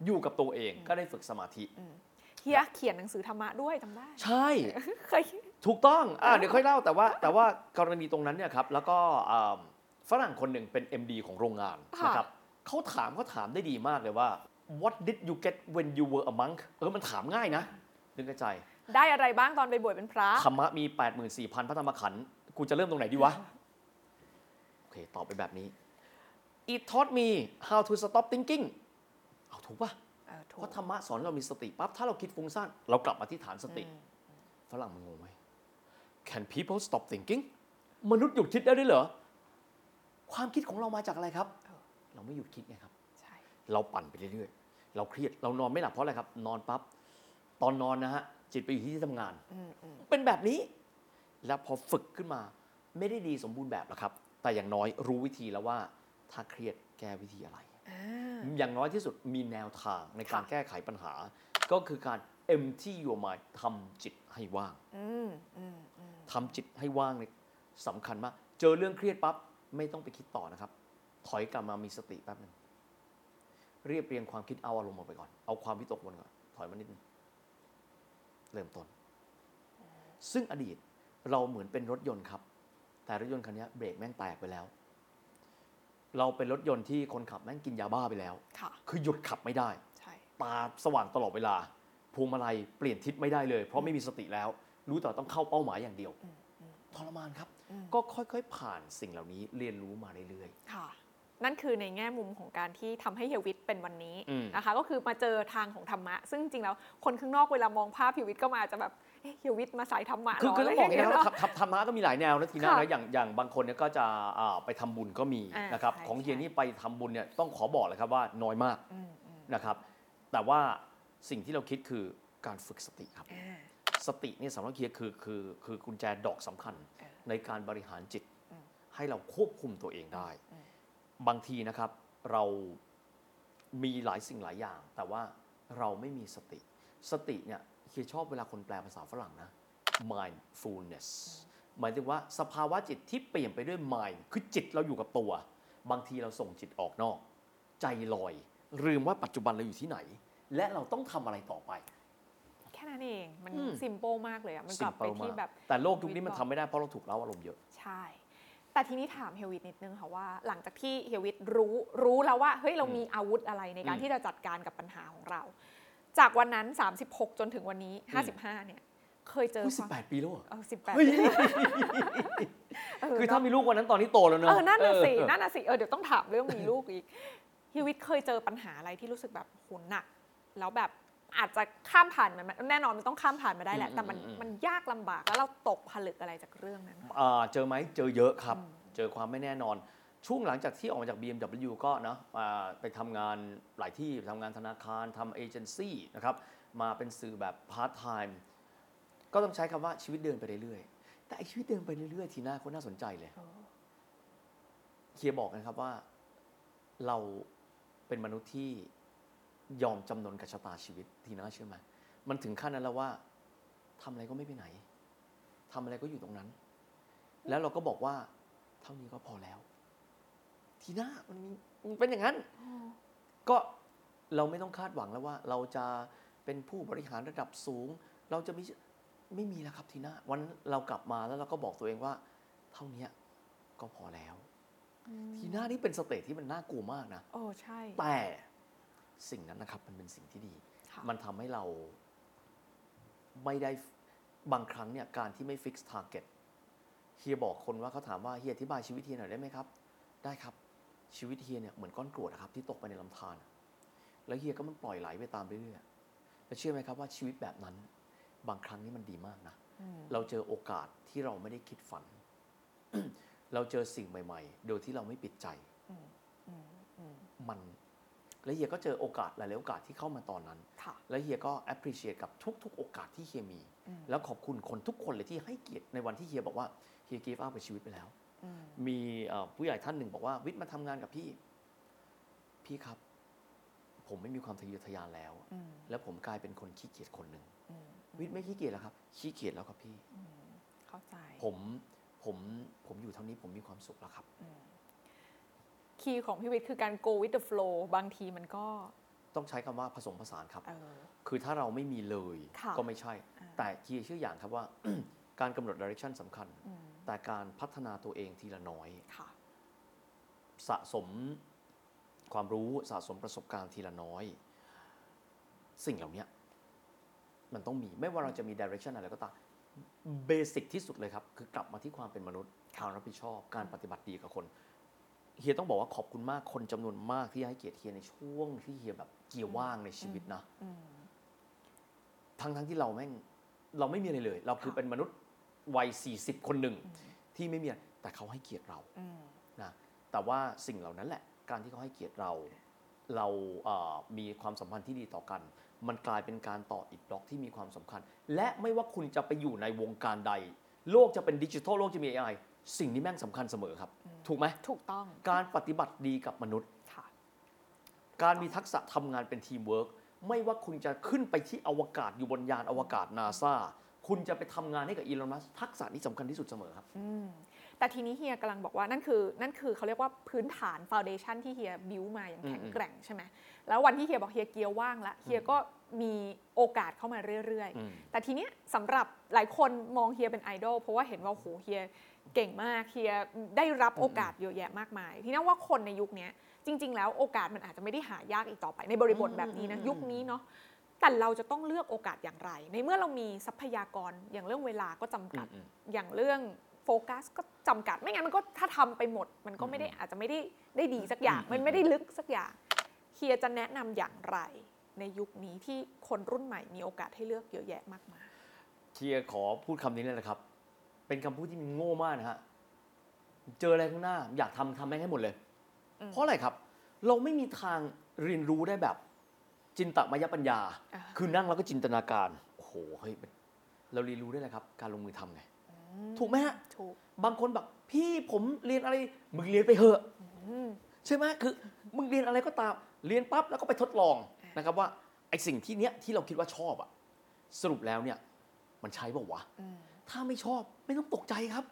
อยู่กับตัวเองก็ได้ฝึกสมาธิอืมเฮียเขียนหนังสือธรรมะด้วยจำได้ ใช่เคยถูกต้องอ่าเดี๋ยวค่อยเล่าแต่ว่า แต่ว่ากรณีตรงนั้นเนี่ยครับแล้วก็อ่าฝรั่งคนหนึ่งเป็น MD ของโรงงานค่ะนะครับเขาถามเขาถามได้ดีมากเลยว่า what did you get when you were a monk เออมันถามง่ายนะนึกในใจ ได้อะไรบ้างตอนไปบวชเป็นพระ ธรรมะมี 84,000 พระธรรมขันธ์กูจะเริ่มตรงไหนดีวะ โอเค ตอบไปแบบนี้ it taught me how to stop thinking เอาถูกป่ะเออถูเพกราะธรรมะสอนให้เรามีสติปั๊บถ้าเราคิดฟุ้งซ่านเรากลับมาที่ฐานสติอืมฝรั่งมันงงไหม Can people stop thinking มนุษย์หยุดคิดได้ด้วยเหรอ ความคิดของเรามาจากอะไรครับเออเราไม่หยุดคิดไงครับใช่ เราปั่นไปเรื่อยๆ เราเครียดเรานอนไม่หลับเพราะอะไรครับ นอนปั๊บตอนนอนนะฮะจิตไปอยู่ที่ที่ทำงานอืมอืมเป็นแบบนี้ แล้วพอฝึกขึ้นมา ไม่ได้ดีสมบูรณ์แบบหรอกครับ แต่อย่างน้อยรู้วิธีแล้วว่า ถ้าเครียดแก้วิธีอะไรอ่าอย่างน้อยที่สุดมีแนวทางในการค่ะแก้ไขปัญหา ก็คือการ empty your mind ทำจิตให้ว่างอืมอืมอืมทำจิตให้ว่างเนี่ยสำคัญมาก เจอเรื่องเครียดปั๊บไม่ต้องไปคิดต่อนะครับ ถอยกลับมามีสติแป๊บหนึง เรียบเรียงความคิดเอาอารมณ์ออกไปก่อน เอาความวิตกวนก่อน ถอยมานิดนึงเริ่มต้น ซึ่งอดีตเราเหมือนเป็นรถยนต์ครับ แต่รถยนต์คันนี้เบรกแม่งแตกไปแล้ว เราเป็นรถยนต์ที่คนขับแม่งกินยาบ้าไปแล้วค่ะคือหยุดขับไม่ได้ใช่ตาสว่างตลอดเวลาพวงมาลัยเปลี่ยนทิศไม่ได้เลย เพราะไม่มีสติแล้ว รู้แต่ต้องเข้าเป้าหมายอย่างเดียวอืมอืมทรมานครับอืมก็ค่อยๆผ่านสิ่งเหล่านี้เรียนรู้มาเรื่อยค่ะ นั่นคือในแง่มุมของการที่ทำให้เฮยวิทเป็นวันนี้อืมนะคะ ก็คือมาเจอทางของธรรมะ ซึ่งจริงๆแล้วคนข้างนอกเวลามองภาพเฮยวิทก็มาอาจจะแบบเอ๊ะเฮยวิทมาสายธรรมะๆคือเหรคือต้องบอกอย่างนี้ะนะไรว่าเงี้ยธรรมธรรมะก็มีหลายแนวนะทีน่าค่ะนะอย่างอย่างบางคนเนี่ยก็จะอ่าไปทำบุญก็มีอ่านนะครับใช่ของเฮียใช่นี่ไปทำบุญเนี่ยต้องขอบอกเลยครับว่าน้อยมากอืมอืมนะครับ แต่ว่าสิ่งที่เราคิดคือการฝึกสติครับอ่าสติเนี่ยสำหรับเฮียคือคือคือกุญแจดอกสำคัญเออในการบริหารจิตอืมให้เราควบคุมตัวเองได้อืม บางทีนะครับเรามีหลายสิ่งหลายอย่าง แต่ว่าเราไม่มีสติ สติเนี่ยเฮียชอบเวลาคนแปลภาษาฝรั่งนะ mindfulness หมายถึงว่าสภาวะจิตที่เปลี่ยนไปด้วย mind คือจิตเราอยู่กับตัว บางทีเราส่งจิตออกนอก ใจลอย ลืมว่าปัจจุบันเราอยู่ที่ไหน และเราต้องทำอะไรต่อไป แค่นั้นเอง มันอืม ซิมโปมากเลยอะมันกลับไป Simple ที่มากแบบ แต่โลกยุคนี้มันทำไม่ได้เพราะเราถูกเล้าอารมณ์เยอะ ใช่ แต่ทีนี้ถามเฮยวิทนิดนึงค่ะว่า หลังจากที่เฮยวิทรู้รู้แล้วว่าเฮ้ยเราอืมมีอาวุธอะไรในการอืมที่จะจัดการกับปัญหาของเรา จากวันนั้น 36 จนถึงวันนี้อืม55 เนี่ย เคยเจออุ้ยสิความบแปดปีแล้วเหรอเออสิบแปดเฮ้ยเออคือถ้าเนอะมีลูกวันนั้นตอนนี้โตแล้วเนอะเออนั่นน่ะสิเออนั่นน่ะสิเออเดี๋ยวต้องถามเรื่องมีลูกอีกเฮยวิทเคยเจอปัญหาอะไรที่รู้สึกแบบโหหนัก แล้วแบบ อาจจะข้ามผ่านมันแน่นอนมันต้องข้ามผ่านมาได้แหละ แต่มันมันยากลำบากแล้วเราตกผลึกอะไรจากเรื่องนั้นอ่าเจอไหมเจอเยอะครับอืมเจอความไม่แน่นอน ช่วงหลังจากที่ออกมาจาก BMW ก็เนาะอ่าไปทำงานหลายที่ทำงานธนาคารทำเอเจนซี่นะครับมาเป็นสื่อแบบพาร์ทไทม์ก็ต้องใช้คำว่าชีวิตเดินไปเรื่อยๆแต่ไอ้ชีวิตเดินไปเรื่อยๆทีน่าคนน่าสนใจเลยเคียร์บอกนะครับว่าเราเป็นมนุษย์ที่ ยอมจำนนกับชะตาชีวิตทีน่าเชื่อไหมมันถึงขั้นนั้นแล้วว่าทำอะไรก็ไม่ไปไหนทำอะไรก็อยู่ตรงนั้น แล้วเราก็บอกว่า เท่านี้ก็พอแล้ว ทีน่ามันมีมันเป็นอย่างนั้น ก็เราไม่ต้องคาดหวังแล้วว่า เราจะเป็นผู้บริหารระดับสูง เราจะมีไม่มีแล้วครับทีน่าวันนั้นเรากลับมาแล้วเราก็บอกตัวเองว่า เท่านี้ก็พอแล้ว ทีหน้านี่เป็นสเตจที่มันน่ากลัวมากนะโอ้ใช่ แต่ สิ่งนั้นนะครับมันเป็นสิ่งที่ดีค่ะมันทำให้เราไม่ได้บางครั้งเนี่ยการที่ไม่ fix target เฮียบอกคนว่าเขาถามว่าเฮียอธิบายชีวิตเฮียหน่อยได้ไหมครับ ได้ครับชีวิตเฮียเนี่ยเหมือนก้อนกรวดนะครับที่ตกไปในลำธารแล้วเฮียก็มันปล่อยไหลไปตามเรื่อยๆแล้วเชื่อไหมครับว่าชีวิตแบบนั้น บางครั้งนี่มันดีมากนะอืมเราเจอโอกาสที่เราไม่ได้คิดฝัน เราเจอสิ่งใหม่ ๆ โดยที่เราไม่ปิดใจอืมอืมอืมมัน แล้วเฮียก็เจอโอกาสหลายๆโอกาสที่เข้ามาตอนนั้นค่ะแล้วเฮียก็ appreciate กับทุก ๆ โอกาสที่เฮียมีอืมแล้วขอบคุณคนทุกคนเลยที่ให้เกียรติในวันที่เฮียบอกว่าเฮีย give up กับชีวิตไปแล้วอืมมีเอ่อผู้ใหญ่ท่านหนึ่งบอกว่าวิทย์มาทำงานกับพี่ พี่ครับ ผมไม่มีความทะเยอทะยานแล้วอืมแล้วผมกลายเป็นคนขี้เกียจคนหนึ่งอืมวิทย์ไม่ขี้เกียจแล้วครับ ขี้เกียจแล้วครับพี่อืมเข้าใจผมผมผมอยู่เท่านี้ผมมีความสุขแล้วครับ คีย์ของพี่วิทย์คือการ go with the flow บางทีมันก็ ต้องใช้คำว่าผสมผสานครับ เออ คือถ้าเราไม่มีเลยค่ะ ก็ไม่ใช่อ่าแต่คีย์ชื่ออย่างครับว่า การกำหนด direction สำคัญ อืมแต่การพัฒนาตัวเองทีละน้อย ค่ะ สะสมความรู้สะสมประสบการณ์ทีละน้อย สิ่งเหล่านี้มันต้องมีไม่ว่าเราจะมี direction อะไรก็ตามเบสิกที่สุดเลยครับ คือกลับมาที่ความเป็นมนุษย์ความรับผิดชอบ การปฏิบัติดีกับคน เฮียต้องบอกว่าขอบคุณมากคนจำนวนมากที่ให้เกียรติเฮียในช่วงที่เฮียแบบเกียร์ว่างในชีวิตนะอืมทั้งทั้งที่เราแม่งเราไม่มีอะไรเลย เราคือค่ะเป็นมนุษย์วัย40คนหนึ่งที่ไม่มีอะไรแต่เขาให้เกียรติเราอืมนะแต่ว่าสิ่งเหล่านั้นแหละ การที่เขาให้เกียรติเรา เราเอ่อมีความสัมพันธ์ที่ดีต่อกัน มันกลายเป็นการต่ออีกบล็อกที่มีความสำคัญ และไม่ว่าคุณจะไปอยู่ในวงการใด โลกจะเป็นดิจิทัลโลกจะมี AI สิ่งนี้แม่งสำคัญเสมอครับ ถูกไหมถูกต้องการปฏิบัติดีกับมนุษย์ค่ะการมีทักษะทำงานเป็นทีมเวิร์กไม่ว่าคุณจะขึ้นไปที่อวกาศอยู่บนยานอวกาศนาซาคุณจะไปทำงานให้กับ Elon Musk ทักษะนี้สำคัญที่สุดเสมอครับอืมแต่แต่ทีนี้เฮียกำลังบอกว่านั่นคือ นั่นคือเขาเรียกว่าพื้นฐานฟ u n เดชันที่เฮียบิวมาอย่างแข็งแกร่งใช่ไหมแล้ววันที่เฮียบอกเฮียเกียร์ว่างละเฮียก็มีโอกาสเข้ามาเรื่อยอืมๆแต่ทีเนี้ยสำหรับหลายคนมองเฮียเป็นไอดอลเพราะว่าเห็นว่าโหเฮีย เก่งมากเฮียได้รับโอกาสเยอะแยะมากมาย ทีนี้ว่าคนในยุคเนี้ยจริง ๆ แล้วโอกาสมันอาจจะไม่ได้หายากอีกต่อไป ในบริบทแบบนี้นะอืมยุคนี้เนาะแต่เราจะต้องเลือกโอกาสอย่างไร ในเมื่อเรามีทรัพยากรอย่างเรื่องเวลาก็จำกัดอืมอย่างเรื่องโฟกัสก็จำกัด ไม่งั้นมันก็ถ้าทำไปหมด มันก็ไม่ได้อาจจะไม่ได้ได้ดีสักอย่างอืมมันไม่ได้ลึกสักอย่างเฮียจะแนะนำอย่างไร ในยุคนี้ที่คนรุ่นใหม่มีโอกาสให้เลือกเยอะแยะมากมายเชียร์ขอพูดคำนี้เลยนะครับ เป็นคำพูดที่มันโง่มากนะฮะ เจออะไรข้างหน้า อยากทำทำแม่งให้หมดเลย อืม เพราะอะไรครับ เราไม่มีทางเรียนรู้ได้แบบ จินตมยปัญญา อ่า คือนั่งแล้วก็จินตนาการ โอ้โหเฮ้ยมันเราเรียนรู้ได้เลยครับ การลงมือทำไง ถูกไหมฮะ ถูกบางคนแบบพี่ผมเรียนอะไร มึงเรียนไปเหอะ อืม ใช่ไหมคือ มึงเรียนอะไรก็ตาม เรียนปั๊บแล้วก็ไปทดลองอ่าน นะครับว่าไอสิ่งที่เนี้ยที่เราคิดว่าชอบอะสรุปแล้วเนี่ยมันใช้เปล่าวะ อืม ถ้าไม่ชอบไม่ต้องตกใจครับ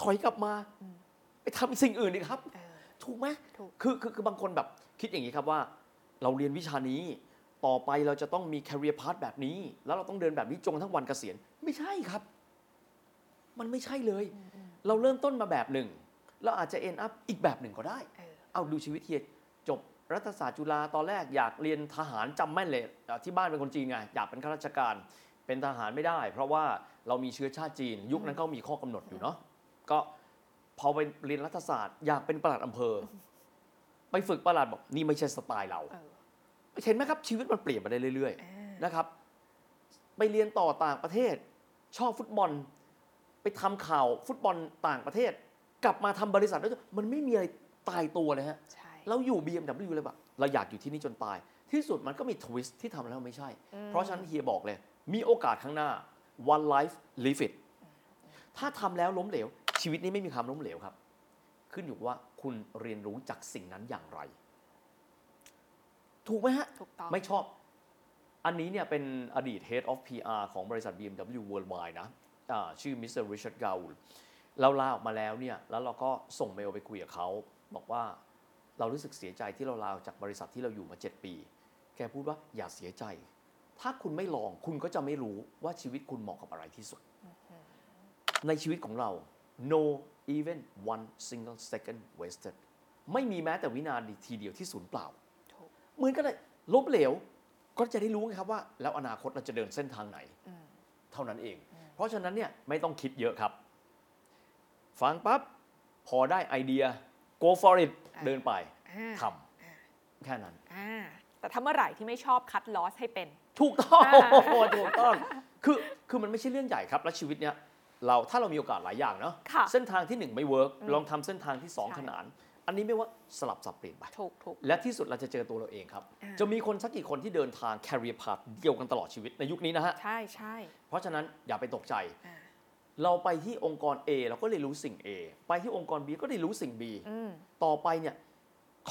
ถอยกลับมาอืมไปทำสิ่งอื่นดีครับเออถูกไหมถูกคือคือคือบางคนแบบ คิดอย่างนี้ครับว่า เราเรียนวิชานี้ต่อไปเราจะต้องมี career path แบบนี้ แล้วเราต้องเดินแบบนี้จนกระทั้งวันเกษียณ ไม่ใช่ครับ มันไม่ใช่เลยอืมอืมเราเริ่มต้นมาแบบหนึ่งเราอาจจะ end up อีกแบบหนึ่งก็ได้ เออเอาดูชีวิตเฮียจบรัฐศาสตร์จุฬาตอนแรกอยากเรียนทหารจำแม่นเลยเอ่อที่บ้านเป็นคนจีนไงอยากเป็นข้าราชการ เป็นทหารไม่ได้ เพราะว่า เรามีเชื้อชาติจีน ยุคนั้นก็มีข้อกำหนดอยู่เนาะก็พอไปเรียนรัฐศาสตร์อยากเป็นปลัดอำเภอ ไปฝึกปลัดบอกนี่ไม่ใช่สไตล์เราเออเห็นไหมครับชีวิตมันเปลี่ยนไปได้เรื่อยอ่าๆนะครับ ไปเรียนต่อต่างประเทศ ชอบฟุตบอล ไปทำข่าวฟุตบอลต่างประเทศ กลับมาทำบริษัทแล้วมันไม่มีอะไรตายตัวเลยฮะใช่เราอยู่ BMW เลยแบบเราอยากอยู่ที่นี่จนตาย ที่สุดมันก็มีทวิสต์ที่ทำแล้วไม่ใช่ เพราะฉะนั้นเฮียบอกเลย มีโอกาสข้างหน้า one life live it ถ้าทำแล้วล้มเหลว ชีวิตนี้ไม่มีคำล้มเหลวครับ ขึ้นอยู่ว่าคุณเรียนรู้จากสิ่งนั้นอย่างไร ถูกไหมฮะ ถูกต้องไม่ชอบ อันนี้เนี่ยเป็นอดีต Head of PR ของบริษัท BMW Worldwide นะอ่าชื่อ Mr. Richard Gaul เราลาออกมาแล้วเนี่ย แล้วเราก็ส่งเมลไปคุยกับเขา บอกว่าเรารู้สึกเสียใจที่เราลาออกจากบริษัทที่เราอยู่มา 7 ปี แกพูดว่าอย่าเสียใจ ถ้าคุณไม่ลองคุณก็จะไม่รู้ว่าชีวิตคุณเหมาะกับอะไรที่สุด ในชีวิตของเรา no even one single second wasted ไม่มีแม้แต่วินาทีเดียวที่สูญเปล่าถูกเหมือนกันเลยล้มเหลว ก็จะได้รู้ไงครับว่า แล้วอนาคตเราจะเดินเส้นทางไหนอืมเท่านั้นเอง เพราะฉะนั้นเนี่ยไม่ต้องคิดเยอะครับ ฟังปั๊บพอได้ไอเดีย go for it อ่าเดินไปอ่าทำแค่นั้นอ่าแต่ถ้าเมื่อไหร่ที่ไม่ชอบ cut loss ให้เป็น ถูกต้องอ่าถูกต้องคือคือมันไม่ใช่เรื่องใหญ่ครับ และชีวิตเนี้ยเราถ้าเรามีโอกาสหลายอย่างเนาะค่ะเส้นทางที่หนึ่งไม่ work อืมลองทำเส้นทางที่สองใช่ขนาน อันนี้ไม่ว่าสลับสับเปลี่ยนไปถูกถูกและที่สุดเราจะเจอตัวเราเองครับอ่าจะมีคนสักกี่คนที่เดินทาง career path เดียวกันตลอดชีวิตในยุคนี้นะฮะ ใช่ใช่เพราะฉะนั้นอย่าไปตกใจอ่าเราไปที่องค์กร A เราก็เรียนรู้สิ่ง A ไปที่องค์กร B ก็ได้รู้สิ่ง B อืมต่อไปเนี่ย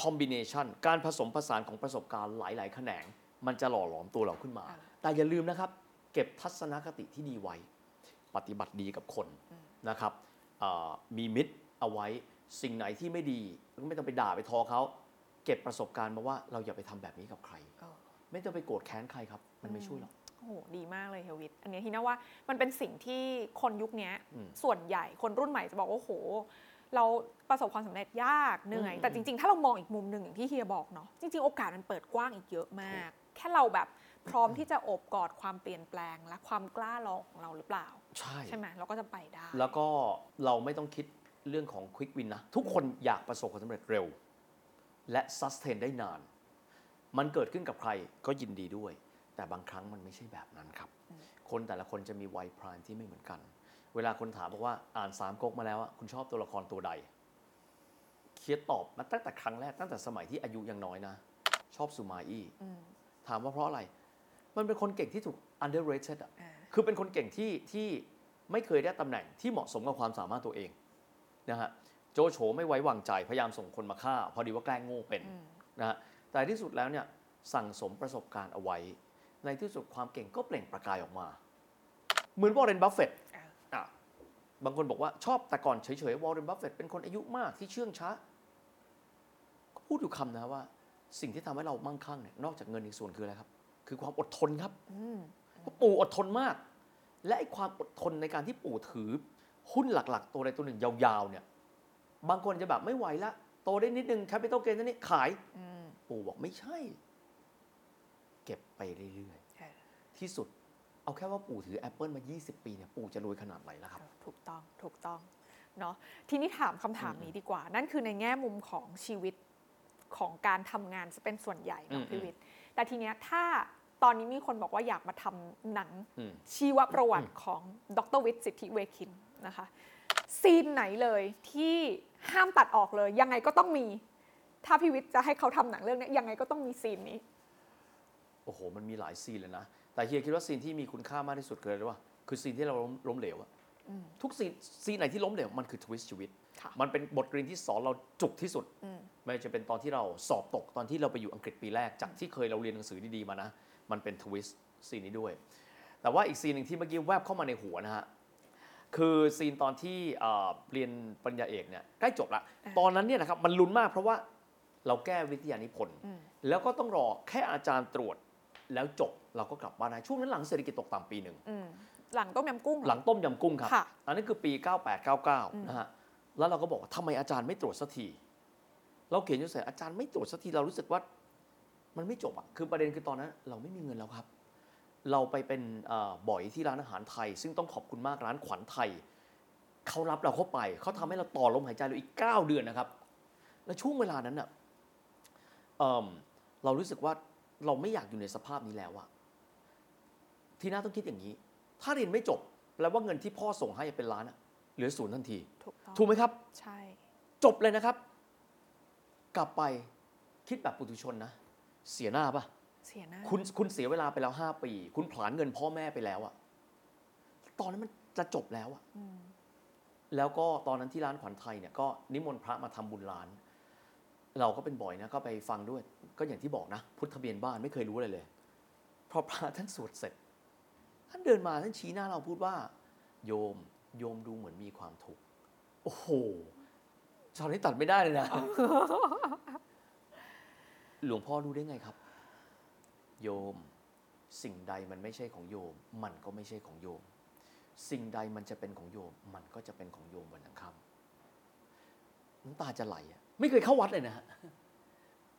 คอมบิเนชันการผสมผสานของประสบการณ์หลาย ๆ แขนง มันจะหล่อหลอมตัวเราขึ้นมาอ่าแต่อย่าลืมนะครับ เก็บทัศนคติที่ดีไว้ ปฏิบัติดีกับคนนะครับอ่ามีมิตรเอาไว้สิ่งไหนที่ไม่ดีก็ไม่ต้องไปด่าไปทอเขาเก็บประสบการณ์มาว่าเราอย่าไปทำแบบนี้กับใครเออไม่ต้องไปโกรธแค้นใครครับ มันไม่ช่วยหรอกโอ้โหดีมากเลยเฮลวิทอันเนี้ยที่น่าว่ามันเป็นสิ่งที่คนยุคเนี้ยอืมส่วนใหญ่คนรุ่นใหม่จะบอกว่าโอ้โหเราประสบความสำเร็จยากเหนื่อยอืมแต่จริง ๆ ถ้าเรามองอีกมุมหนึ่งอย่างที่เฮียบอกเนาะจริง ๆ โอกาสมันเปิดกว้างอีกเยอะมาก แค่เราแบบพร้อมที่จะโอบกอดความเปลี่ยนแปลง และความกล้าลองของเราหรือเปล่า ใช่ใช่ไหมเราก็จะไปได้ แล้วก็เราไม่ต้องคิดเรื่องของควิกวินนะ ทุกคนอยากประสบความสำเร็จเร็ว และซัสเทนได้นาน มันเกิดขึ้นกับใครก็ยินดีด้วย แต่บางครั้งมันไม่ใช่แบบนั้นครับ คนแต่ละคนจะมีวัยพรายที่ไม่เหมือนกัน เวลาคนถามบอกว่าอ่านสามก๊กมาแล้วอะคุณชอบตัวละครตัวใดเคียดตอบมาตั้งแต่ครั้งแรกตั้งแต่สมัยที่อายุยังน้อยนะ ชอบสุมาอี้อืม ถามว่าเพราะอะไร มันเป็นคนเก่งที่ถูก underrated อะอ่าคือเป็นคนเก่งที่ที่ไม่เคยได้ตำแหน่งที่เหมาะสมกับความสามารถตัวเองนะฮะโจโฉไม่ไว้วางใจพยายามส่งคนมาฆ่า พอดีว่าแกล้งโง่เป็นอืมนะฮะแต่ที่สุดแล้วเนี่ยสั่งสมประสบการณ์เอาไว้ ในที่สุดความเก่งก็เปล่งประกายออกมา เหมือน Warren Buffett อ่าอะบางคนบอกว่าชอบแต่ก่อนเฉยๆ Warren Buffett เป็นคนอายุมากที่เชื่องช้า ก็พูดอยู่คำนะว่า สิ่งที่ทำให้เรามั่งคั่งเนี่ยนอกจากเงินอีกส่วนคืออะไรครับ คือความอดทนครับอืมเพราะปู่อดทนมาก และไอ้ความอดทนในการที่ปู่ถือหุ้นหลัก ๆ ตัวใดตัวหนึ่งยาวๆเนี่ย บางคนจะแบบไม่ไหวละโตได้นิดนึงแคปิตอลเกนนั่นนี่ขายอืมปู่บอกไม่ใช่ เก็บไปเรื่อยเออๆที่สุดเอาแค่ว่าปู่ถือ Apple มา 20 ปีเนี่ยปู่จะรวยขนาดไหนแล้วครับ ถูกต้องถูกต้องเนาะทีนี้ถามคำถามนี้ดีกว่า นั่นคือในแง่มุมของชีวิต ของการทำงานจะเป็นส่วนใหญ่อืเนาะมพี่วิทย์แต่ทีเนี้ยถ้าตอนนี้มีคนบอกว่าอยากมาทำหนังอืมชีวประวัติของดรวิทย์สิทธิเวคินนะคะซีนไหนเลยที่ห้ามตัดออกเลย ยังไงก็ต้องมี ถ้าพี่วิทย์จะให้เขาทำหนังเรื่องเนี้ยยังไงก็ต้องมีซีนนี้ โอ้โห มันมีหลายซีนเลยนะ แต่เฮียคิดว่าซีนที่มีคุณค่ามากที่สุดคืออะไรรู้ป่ะคือซีนที่เราล้มล้มเหลวอะอืมทุกซีนซีนไหนที่ล้มเหลวมันคือ twist ชีวิตค่ะ มันเป็นบทเรียนที่สอนเราจุกที่สุดอืมไม่ว่าจะเป็นตอนที่เราสอบตกตอนที่เราไปอยู่อังกฤษปีแรก จากที่เคยเราเรียนหนังสือดีๆมานะ มันเป็นทวิสต์ซีนนี้ด้วย แต่ว่าอีกซีนหนึ่งที่เมื่อกี้แวบเข้ามาในหัวนะฮะคือซีนตอนที่เอ่อเรียนปริญญาเอกเนี่ยใกล้จบละอ่าตอนนั้นเนี่ยนะครับมันลุ้นมากเพราะว่าเราแก้วิทยานิพนธ์อืมแล้วก็ต้องรอแค่อาจารย์ตรวจแล้วจบเราก็กลับบ้านได้ช่วงนั้นหลังเศรษฐกิจตกต่ำปีหนึ่งอืมหลังต้มยำกุ้งเรอหลังต้มยำกุ้งครับค่ะอันนั้นคือปีอืม9899 นะฮะ แล้วเราก็บอกว่าทำไมอาจารย์ไม่ตรวจสักที เราเขียนจนเสร็จอาจารย์ไม่ตรวจสักทีเรารู้สึกว่า มันไม่จบอะคือประเด็นคือตอนนั้นเราไม่มีเงินแล้วครับ เราไปเป็นบ่อยที่ร้านอาหารไทย ซึ่งต้องขอบคุณมากร้านขวัญไทยเขารับเราเข้าไป เขาทำให้เราต่อลมหายใจเราอีก 9 เดือนนะครับ และช่วงเวลานั้นน่ะเเรารู้สึกว่าเราไม่อยากอยู่ในสภาพนี้แล้วอะทีน่าต้องคิดอย่างนี้ ถ้าเรียนไม่จบแปลว่าเงินที่พ่อส่งให้เป็นล้านอะ เหลือศูนย์ทันที ถูกต้องถูกไหมครับ ใช่ จบเลยนะครับ กลับไปคิดแบบปุถุชนนะ เสียหน้าปะเสียหน้า คุณคุณเสียเวลาไปแล้ว 5 ปี คุณผลาญเงินพ่อแม่ไปแล้วอะตอนนั้นมันจะจบแล้วอะอืมแล้วก็ตอนนั้นที่ร้านขวัญไทยเนี่ยก็นิมนต์พระมาทำบุญร้าน เราก็เป็นบ่อยนะก็ไปฟังด้วย ก็อย่างที่บอกนะ พุทธทะเบียนบ้านไม่เคยรู้อะไรเลยพอพระท่านสวดเสร็จ ท่านเดินมาท่านชี้หน้าเราพูดว่า โยม โยมดูเหมือนมีความทุกข์โอ้โหตอนนี้ตัดไม่ได้เลยนะ หลวงพ่อรู้ได้ไงครับ โยมสิ่งใดมันไม่ใช่ของโยม มันก็ไม่ใช่ของโยม สิ่งใดมันจะเป็นของโยม มันก็จะเป็นของโยมวันยังค่ำน้ำตาจะไหลอะไม่เคยเข้าวัดเลยนะฮะ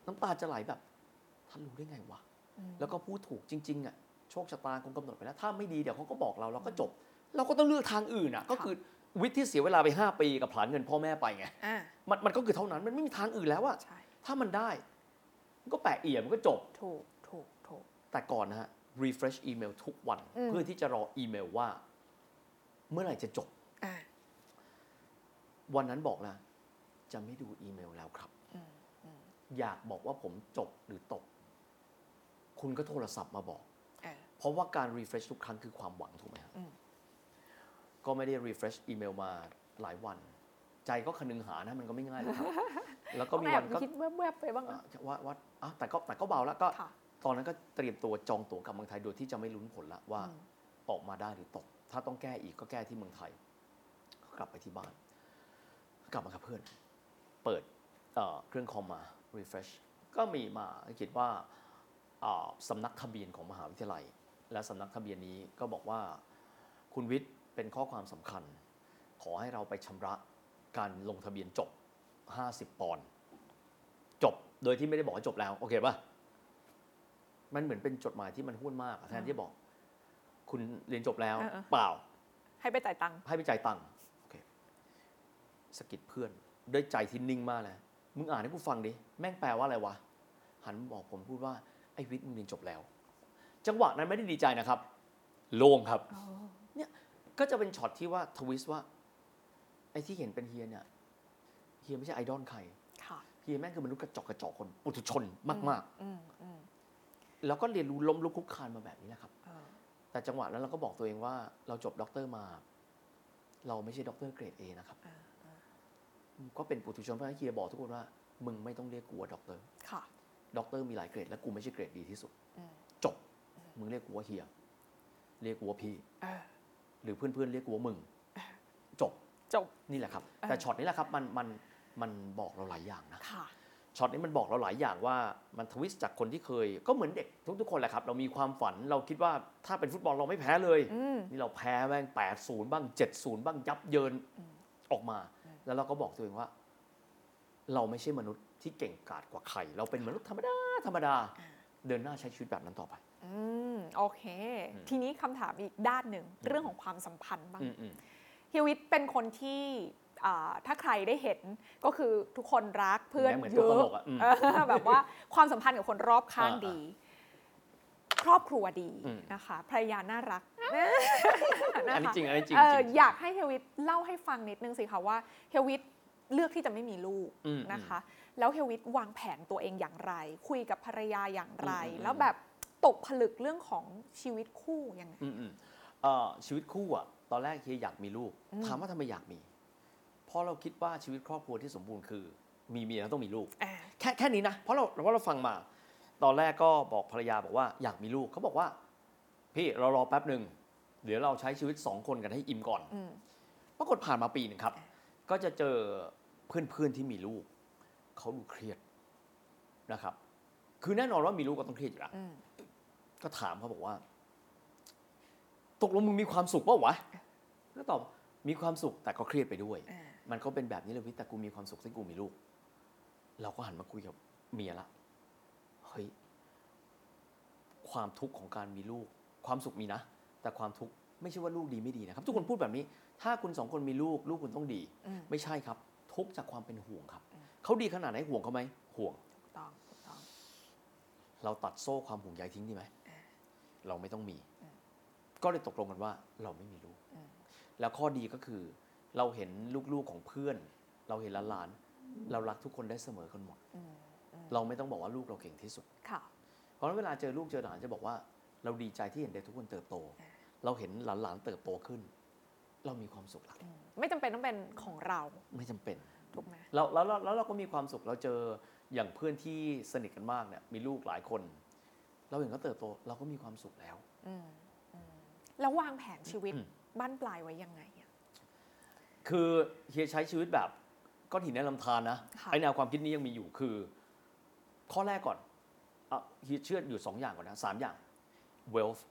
น้ำตาจะไหลแบบท่านรู้ได้ไงวะอืมแล้วก็พูดถูกจริง ๆ อะ โชคชะตาคงกำหนดไปแล้ว ถ้าไม่ดีเดี๋ยวเขาก็บอกเราเราก็จบ เราก็ต้องเลือกทางอื่นอะ ก็คือวิทย์ที่เสียเวลาไป 5 ปีกับผลาญเงินพ่อแม่ไปไงอ่ามันมันก็คือเท่านั้นมันไม่มีทางอื่นแล้วอะใช่ถ้ามันได้มันก็แปะเอี่ยมมันก็จบ ถูกถูกถูก แต่ก่อนนะฮะ refresh อีเมลทุกวัน อืม เพื่อที่จะรออีเมลว่า เมื่อไหร่จะจบ อ่า วันนั้นบอกแล้วจะไม่ดูอีเมลแล้วครับ อืมอืม อยากบอกว่าผมจบหรือตก คุณก็โทรศัพท์มาบอก เออเพราะว่าการ refresh ทุกครั้งคือความหวังถูกไหมครับอืม ก็ไม่ได้ refresh อีเมลมาหลายวัน ใจก็คนึงหานะมันก็ไม่ง่ายเลยครับ แล้วก็มีแอวับนก็คิดแวบๆไปบ้างอะนะว่าว่าอะแต่ก็แต่ก็เบาแล้วก็ค่ะตอนนั้นก็เตรียมตัวจองตั๋วกลับเมืองไทยโดยที่จะไม่ลุ้นผลละว่าอืมออกมาได้หรือตก ถ้าต้องแก้อีกก็แก้ที่เมืองไทย กลับไปที่บ้าน กลับมากับเพื่อน เปิดเอ่อเครื่องคอมมา refresh ก็มีมาคิดว่าอ่าสำนักทะเบียนของมหาวิทยาลัย และสำนักทะเบียนนี้ก็บอกว่าคุณวิทย์ เป็นข้อความสำคัญ ขอให้เราไปชำระการลงทะเบียนจบ 50 ปอนด์จบโดยที่ไม่ได้บอกว่าจบแล้วโอเคป่ะมันเหมือนเป็นจดหมายที่มันห้วนมากอะแทนที่จะบอก คุณเรียนจบแล้วเออเออ เปล่า ให้ไปจ่ายตังค์ ให้ไปจ่ายตังค์โอเคสะกิดเพื่อนด้วยใจที่นิ่งมากเลยมึงอ่านให้กูฟังดิแม่งแปลว่าอะไรวะ หันมาบอกผมพูดว่าไอ้วิทย์มึงเรียนจบแล้ว จังหวะนั้นไม่ได้ดีใจนะครับ โล่งครับ ก็จะเป็นช็อตที่ว่าทวิสต์ว่า ไอ้ที่เห็นเป็นเฮียเนี่ยเฮียไม่ใช่ไอดอลใครค่ะเฮียแม่งคือมนุษย์กระจอกกระจอกคนปุถุชนมากอืมอืมๆแล้วก็เรียนรู้ล้มลุกคลุกคลานมาแบบนี้แหละครับเออแต่จังหวะนั้นเราก็บอกตัวเองว่าเราจบด็อกเตอร์มา เราไม่ใช่ด็อกเตอร์เกรด A นะครับเออเออก็เป็นปุถุชนเพราะฉะนั้นเฮียบอกทุกคนว่า มึงไม่ต้องเรียกกูว่าด็อกเตอร์ค่ะด็อกเตอร์มีหลายเกรด และกูไม่ใช่เกรดดีที่สุดอืมจบ มึงเรียกกูว่าเฮีย เรียกกูว่าพี่เออ หรือเพื่อนๆเรียกกูว่ามึง จบจบนี่แหละครับเออแต่ช็อตนี้แหละครับมันมันมันบอกเราหลายอย่างนะค่ะช็อตนี้มันบอกเราหลายอย่างว่ามัน twist จากคนที่เคย ก็เหมือนเด็กทุกๆคนแหละครับ เรามีความฝันเราคิดว่าถ้าเป็นฟุตบอลเราไม่แพ้เลยอืมนี่เราแพ้แม่ง8 0บ้าง7 0บ้างยับเยินออกมา แล้วเราก็บอกตัวเองว่า เราไม่ใช่มนุษย์ที่เก่งกาจกว่าใคร เราเป็นมนุษย์ธรรมดาธรรมดา เดินหน้าใช้ชีวิตแบบนั้นต่อไป อืมโอเคอืมทีนี้คำถามอีกด้านหนึ่งเรื่องของความสัมพันธ์บ้างอืมอืมเฮียวิทย์เป็นคนที่อ่าถ้าใครได้เห็นก็คือทุกคนรักเพื่อนเหมือนเยตัวตอะลกอะอืมเออแบบว่าความสัมพันธ์กับคนรอบข้างอ่าดี ครอบครัวดีอืมนะคะภรรยาน่ารักอันนี้จริงอันนี้จริงเออจริงอยากให้เฮยวิทย์เล่าให้ฟังนิดนึงสิคะว่าเฮยวิทย์เลือกที่จะไม่มีลูกอืมนะคะ แล้วเฮยวิทย์วางแผนตัวเองอย่างไร คุยกับภรรยาอย่างไรอืมอืมแล้วแบบ ตกผลึกเรื่องของชีวิตคู่ยังไง อืมอืมเอ่อชีวิตคู่อะตอนแรกเฮียอยากมีลูก อืม ถามว่าทำไมอยากมี เพราะเราคิดว่าชีวิตครอบครัวที่สมบูรณ์คือ มีเมียแล้วต้องมีลูก อ่า แค่แค่นี้นะ เพราะเราเพราะเราฟังมา ตอนแรกก็บอกภรรยาบอกว่าอยากมีลูกเขาบอกว่า พี่เรารอแป๊บหนึ่งเดี๋ยวเราใช้ชีวิตสองคนกันให้อิ่มก่อนอืม ปรากฏผ่านมาปีหนึ่งครับ ก็จะเจอเพื่อนๆที่มีลูกเขาดูเครียดนะครับ คือแน่นอนว่ามีลูกก็ต้องเครียดอยู่แล้ว อืม ก็ถามเขาบอกว่า ตกลงมึงมีความสุขเปล่าวะก็ตอบมีความสุขแต่ก็เครียดไปด้วยอ่ามันก็เป็นแบบนี้เลยวิทย์แต่กูมีความสุขที่กูมีลูก เราก็หันมาคุยกับเมียละเฮ้ยความทุกข์ของการมีลูก ความสุขมีนะ แต่ความทุกข์ไม่ใช่ว่าลูกดีไม่ดีนะครับ ทุกคนพูดแบบนี้ ถ้าคุณสองคนมีลูก ลูกคุณต้องดีอืมไม่ใช่ครับ ทุกข์จากความเป็นห่วงครับอืมเขาดีขนาดไหนห่วงเขาไหมห่วง ถูกต้องถูกต้อง เราตัดโซ่ความห่วงใยทิ้งดีไหมอ่า เราไม่ต้องมีอืมก็เลยตกลงกันว่าเราไม่มีลูกอืมแล้วข้อดีก็คือเราเห็นลูกๆของเพื่อน เราเห็นหลานๆเรารักทุกคนได้เสมอกันหมดอืมอืมเราไม่ต้องบอกว่าลูกเราเก่งที่สุดค่ะเพราะฉะนั้นเวลาเจอลูกเจอหลานจะบอกว่า เราดีใจที่เห็นเด็กทุกคนเติบโตอ่าเราเห็นหลานๆเติบโตขึ้น เรามีความสุขละอืมไม่จำเป็นต้องเป็นของเราไม่จำเป็นถูกไหมแล้วแล้วแล้วแล้วเราก็มีความสุขเราเจออย่างเพื่อนที่สนิทกันมากเนี่ยมีลูกหลายคน เราเห็นเขาเติบโต เราก็มีความสุขแล้วอืมอืมแล้ววางแผนชีวิตอืมบ้านปลายไว้ยังไงอะคือเฮียใช้ชีวิตแบบก้อนหินในลำธารนะค่ะไอแนวความคิดนี้ยังมีอยู่คือ ข้อแรกก่อนอะเฮียเชื่ออยู่สองอย่างก่อนนะสามอย่าง wealth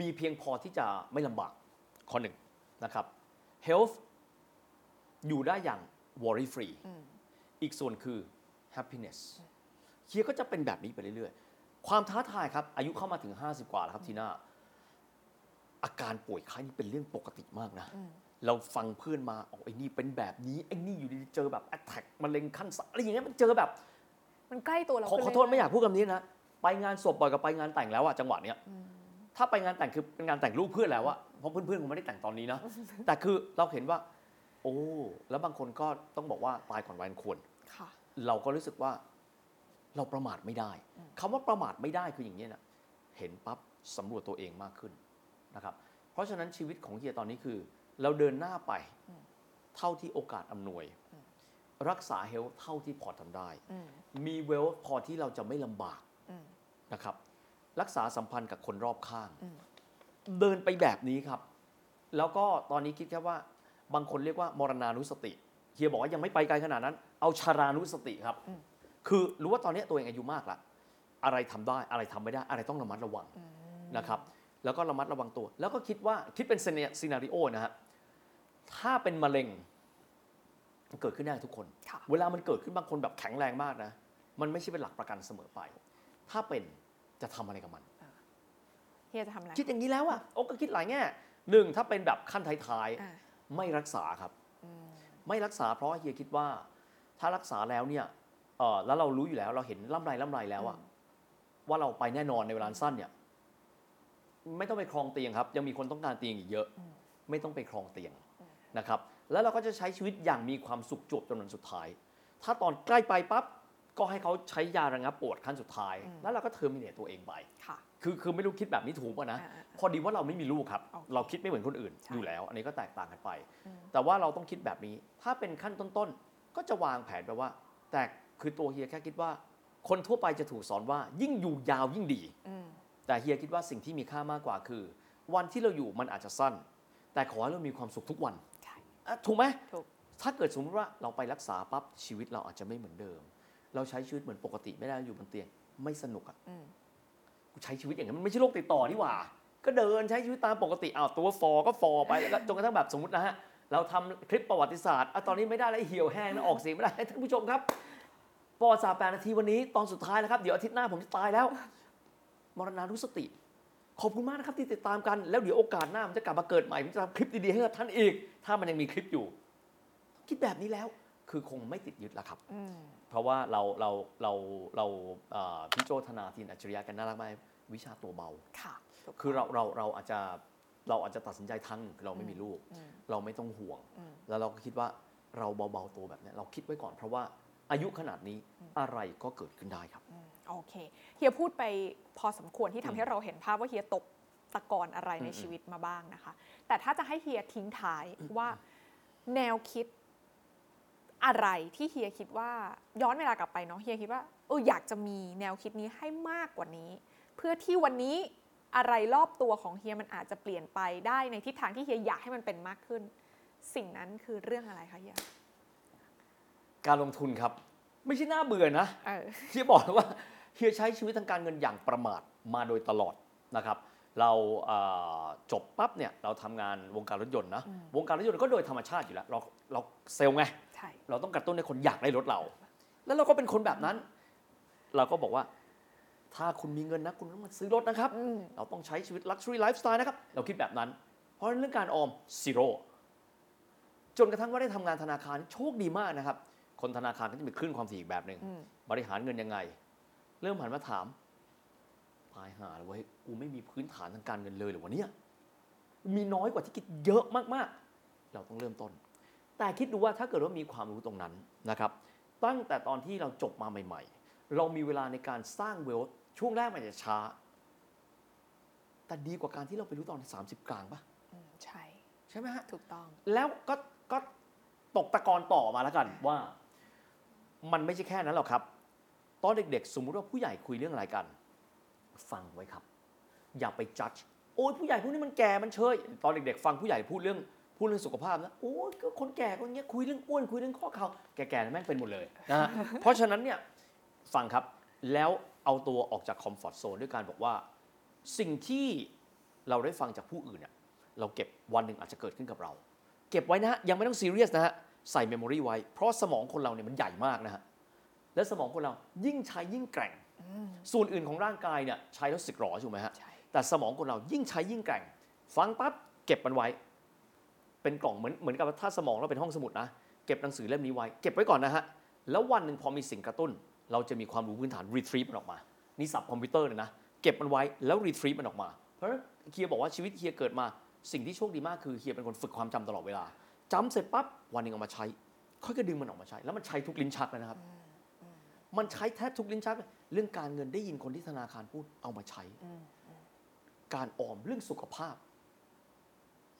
มีเพียงพอที่จะไม่ลำบากข้อหนึ่งนะครับ health อยู่ได้อย่าง worry free อืมอีกส่วนคือ happiness เฮียก็จะเป็นแบบนี้ไปเรื่อยๆ ความท้าทายครับ อายุเข้ามาถึง 50 กว่าแล้วครับทีน่าอาการป่วยไข้นี่เป็นเรื่องปกติมากนะอืมเราฟังเพื่อนมาอ๋อไอ้นี่เป็นแบบนี้ไอ้นี่อยู่ดีๆเจอแบบ attack มะเร็งขั้นสามอะไรอย่างเงี้ยมันเจอแบบ มันใกล้ตัวเราขอขึ้นขอโทษเรื่ไม่อยากพูดคำนี้นะไปงานศพบ่อยกับไปงานแต่งแล้วอะจังหวะเนี้ยอืมถ้าไปงานแต่งคือเป็นงานแต่งลูกเพื่อนแล้วอะเพราะเพื่อนๆคงไม่ได้แต่งตอนนี้นะแต่คือเราเห็นว่า โอ้แล้วบางคนก็ต้องบอกว่าตายก่อนวัยอันควรค่ะเราก็รู้สึกว่า เราประมาทไม่ได้อืมคำว่าประมาทไม่ได้คืออย่างนี้ยนะเห็นปั๊บสำรวจตัวเองมากขึ้นนะครับ เพราะฉะนั้นชีวิตของเฮียตอนนี้คือ เราเดินหน้าไปเท่าที่โอกาสอำนวย รักษาเฮลท์เท่าที่พอทำได้อืมมีเวลพอที่เราจะไม่ลำบากอืมนะครับ รักษาสัมพันธ์กับคนรอบข้างอืมเดินไปแบบนี้ครับ แล้วก็ตอนนี้คิดแค่ว่าบางคนเรียกว่ามรณานุสติเฮียบอกว่ายังไม่ไปไกลขนาดนั้น เอาชารานุสติครับอืม คือรู้ว่าตอนนี้ตัวเองอายุมากแล้วอะไรทำได้อะไรทำไม่ได้ อะไรต้องระมัดระวังอืมนะครับ แล้วก็ระมัดระวังตัว แล้วก็คิดว่าคิดเป็นซีนารีโอนะฮะถ้าเป็นมะเร็งมันเกิดขึ้นได้กับทุกคนค่ะเวลามันเกิดขึ้นบางคนแบบแข็งแรงมากนะ มันไม่ใช่เป็นหลักประกันเสมอไป ถ้าเป็นจะทำอะไรกับมันเฮียจะทำอะไร คิดอย่างนี้แล้วอะโอ้ก็คิดหลายแง่หนึ่งถ้าเป็นแบบขั้นท้ายอ่าๆไม่รักษาครับอืมไม่รักษาเพราะเฮียคิดว่า ถ้ารักษาแล้วเนี่ย เออแล้วเรารู้อยู่แล้ว เราเห็นล่ำไรล่ำไรแล้วอะว่าเราไปแน่นอนในเวลาสั้นเนี่ย ไม่ต้องไปครองเตียงครับ ยังมีคนต้องการเตียงอีกเยอะอืมไม่ต้องไปครองเตียงนะครับ แล้วเราก็จะใช้ชีวิตอย่างมีความสุขจวบจนวันสุดท้าย ถ้าตอนใกล้ไปปั๊บก็ให้เขาใช้ยาระงับปวดขั้นสุดท้าย แล้วเราก็เทอร์มินเนตตัวเองไปค่ะคือคือไม่รู้คิดแบบนี้ถูกป่ะนะอ่าอ่าพอดีว่าเราไม่มีลูกครับโอเคเราคิดไม่เหมือนคนอื่นใช่อยู่แล้ว อันนี้ก็แตกต่างกันไปอืมแต่ว่าเราต้องคิดแบบนี้ ถ้าเป็นขั้นต้นๆ ก็จะวางแผนไปว่า แต่ คือตัวเฮียแค่คิดว่า คนทั่วไปจะถูกสอนว่ายิ่งอยู่ยาวยิ่งดีอืมแต่เฮียคิดว่าสิ่งที่มีค่ามากกว่าคือ วันที่เราอยู่มันอาจจะสั้น แต่ขอให้เรามีความสุขทุกวันใช่อะถูกไหมถูกถ้าเกิดสมมติว่าเราไปรักษาปั๊บชีวิตเราอาจจะไม่เหมือนเดิม เราใช้ชีวิตเหมือนปกติไม่ได้อยู่บนเตียงไม่สนุกอะอืมกูใช้ชีวิตอย่างนั้นมันไม่ใช่โรคติดต่อนี่หว่า ก็เดินใช้ชีวิตตามปกติอ้าวตัวฟอก็ฟอไปแล้วก็จนกระทั่งแบบสมมตินะฮะเราทำคลิปประวัติศาสตร์อะตอนนี้ไม่ได้แล้วเหี่ยวแห้งนะออกเสียงไม่ได้ท่านผู้ชมครับ ประวัติศาสตร์แปดนาทีวันนี้ตอนสุดท้ายแล้วครับ เดี๋ยวอาทิตย์หน้าผมจะตายแล้ว มรณานุสติ ขอบคุณมากนะครับที่ติดตามกัน แล้วเดี๋ยวโอกาสหน้ามันจะกลับมาเกิดใหม่ผมจะทำคลิปดีๆให้กับท่านอีก ถ้ามันยังมีคลิปอยู่ คิดแบบนี้แล้วคือคงไม่ติดยึดแล้วครับอืมเพราะว่าเราเราเราเราเอ่อพี่โจธนาทีนอัจฉริยะกันน่ารักมากวิชาตัวเบาค่ะถูกคือเราเราเราอาจจะเราอาจจะตัดสินใจทางหนึ่งคือเราไม่มีลูกอืมเราไม่ต้องห่วงอืมแล้วเราก็คิดว่าเราเบาๆตัวแบบเนี้ยเราคิดไว้ก่อนเพราะว่า อายุขนาดนี้อะไรก็เกิดขึ้นได้ครับอืมโอเค เฮียพูดไปพอสมควรที่อืทำมให้เราเห็นภาพว่าเฮียตกตะกอนอะไรในอืมชีวิตมาบ้างนะคะ แต่ถ้าจะให้เฮียทิ้งท้ายว่าแนวคิดอะไรที่เฮียคิดว่าย้อนเวลากลับไปเนาะเฮียคิดว่าเอออยากจะมีแนวคิดนี้ให้มากกว่านี้ เพื่อที่วันนี้อะไรรอบตัวของเฮียมันอาจจะเปลี่ยนไปได้ในทิศทางที่เฮียอยากให้มันเป็นมากขึ้น สิ่งนั้นคือเรื่องอะไรคะเฮีย การลงทุนครับ ไม่ใช่น่าเบื่อนะเออเฮียบอกเลยว่าเฮียใช้ชีวิตทางการเงินอย่างประมาทมาโดยตลอดนะครับ เราเอ่อจบปั๊บเนี่ยเราทำงานวงการรถยนต์นะอืมวงการรถยนต์ก็โดยธรรมชาติอยู่แล้ว เราเราเซลล์ไง ใช่เราต้องกระตุ้นให้คนอยากได้รถเรา แล้วเราก็เป็นคนแบบนั้น เราก็บอกว่า ถ้าคุณมีเงินนะ คุณต้องมาซื้อรถนะครับ อืมเราต้องใช้ชีวิต luxury lifestyle นะครับ เราคิดแบบนั้น เพราะฉะนั้นเรื่องการออม zero จนกระทั่งว่าได้ทำงานธนาคารโชคดีมากนะครับ คนธนาคารก็จะมีคลื่นความถี่อีกแบบหนึ่งอืมบริหารเงินยังไง เริ่มหันมาถามตายหาเลยเว้ยกูไม่มีพื้นฐานทางการเงินเลยเหรือวะเนี่ยมีน้อยกว่าที่คิดเยอะมากๆ เราต้องเริ่มต้น แต่คิดดูว่าถ้าเกิดว่ามีความรู้ตรงนั้นนะครับ ตั้งแต่ตอนที่เราจบมาใหม่ ๆ เรามีเวลาในการสร้างเวลช่วงแรกมันจะช้า แต่ดีกว่าการที่เราไปรู้ตอน30กลางปะอืมใช่ ใช่ไหมฮะ ถูกต้อง แล้วก็ก็ตกตะกอนต่อมาแล้วกันว่า มันไม่ใช่แค่นั้นหรอกครับตอนเด็กๆ สมมุติว่าผู้ใหญ่คุยเรื่องอะไรกัน ฟังไว้ครับ อย่าไปจัดโอ้ยผู้ใหญ่พวกนี้มันแก่มันเชยตอนเด็กๆ ฟังผู้ใหญ่พูดเรื่องพูดเรื่องสุขภาพนะโอ้ยก็คนแก่ก็อย่างเงี้ยคุยเรื่องอ้วนคุยเรื่องข้อเข่าแก่ๆแม่งเป็นหมดเลยนะฮะเพราะฉะนั้นเนี่ยฟังครับแล้วเอาตัวออกจาก comfort zone ด้วยการบอกว่า สิ่งที่เราได้ฟังจากผู้อื่นเนี่ยเราเก็บวันหนึ่งอาจจะเกิดขึ้นกับเรา เก็บไว้นะฮะยังไม่ต้องซีเรียสนะฮะ ใส่ memory ไว้ เพราะสมองคนเราเนี่ยมันใหญ่มากนะฮะ และสมองคนเรายิ่งใช้ยิ่งแกร่งอืมส่วนอื่นของร่างกายเนี่ยใช้แล้วสึกหรอถูกไหมฮะใช่แต่สมองคนเรายิ่งใช้ยิ่งแกร่ง ฟังปั๊บเก็บมันไว้ เป็นกล่องเหมือนเหมือนกับว่าถ้าสมองเราเป็นห้องสมุดนะ เก็บหนังสือเล่มนี้ไว้ เก็บไว้ก่อนนะฮะ แล้ววันหนึ่งพอมีสิ่งกระตุ้น เราจะมีความรู้พื้นฐาน retrieve มันออกมา นี่สับคอมพิวเตอร์เลยนะ เก็บมันไว้แล้ว retrieve มันออกมา เพราะฉะนั้นเฮียบอกว่าชีวิตเฮียเกิดมาสิ่งที่โชคดีมากคือเฮียเป็นคนฝึกความจำตลอดเวลา จำเสร็จปั๊บวันหนึ่งเอามาใช้ ค่อยก็ดึงมันออกมาใช้ แล้วมันใช้ทุกลิ้นชักเลยนะครับ มันใช้แทบทุกลิ้นชัก เรื่องการเงินได้ยินคนที่ธนาคารพูดเอามาใช้ การออมเรื่องสุขภาพ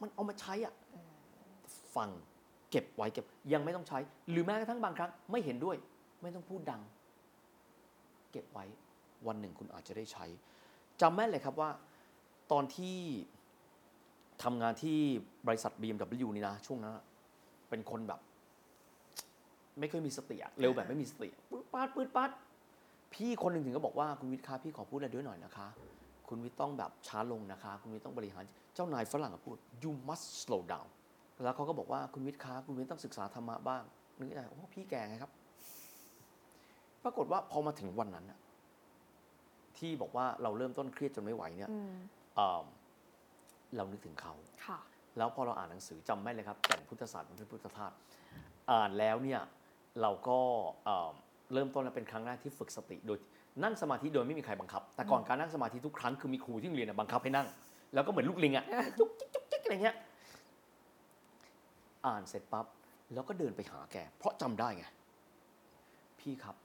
มันเอามาใช้อะฟังเก็บไว้เก็บ ยังไม่ต้องใช้ หรือแม้กระทั่งบางครั้ง ไม่เห็นด้วย ไม่ต้องพูดดัง เก็บไว้วันหนึ่งคุณอาจจะได้ใช้จำแม่นเลยครับว่า ตอนที่ ทำงานที่บริษัท BMW นี่นะ ช่วงนั้นอะเป็นคนแบบ ไม่เคยมีสติอะเร็วแบบไม่มีสติปื๊ดปัดปื๊ดปัดพี่คนหนึ่งถึงก็บอกว่าคุณวิทย์คะพี่ขอพูดอะไรด้วยหน่อยนะคะ คุณวิทย์ต้องแบบช้าลงนะคะ คุณวิทย์ต้องบริหารเจ้านายฝรั่งอะพูด you must slow down แล้วเขาก็บอกว่าคุณวิทย์คะคุณวิทย์ต้องศึกษาธรรมะบ้างนึกในใจโอ้พี่แก่ไงครับ ปรากฏว่าพอมาถึงวันนั้นอะที่บอกว่าเราเริ่มต้นเครียดจนไม่ไหวเนี่ยอืม เอิ่มเรานึกถึงเขาค่ะแล้วพอเราอ่านหนังสือจำไม่เลยครับแต่งพุทธศาสตร์มันเป็นพุทธทาสอ่านแล้วเนี่ยเราก็เอิ่มเริ่มต้นแล้วเป็นครั้งแรกที่ฝึกสติโดยนั่งสมาธิโดยไม่มีใครบังคับ แต่ก่อนการนั่งสมาธิทุกครั้งคือมีครูที่โรงเรียนนะบังคับให้นั่ง แล้วก็เหมือนลูกลิงอะจุกจิกจุกจิกอะไรเงี้ยอ่านเสร็จปั๊บแล้วก็เดินไปหาแก เพราะจำได้ไง พี่ครับ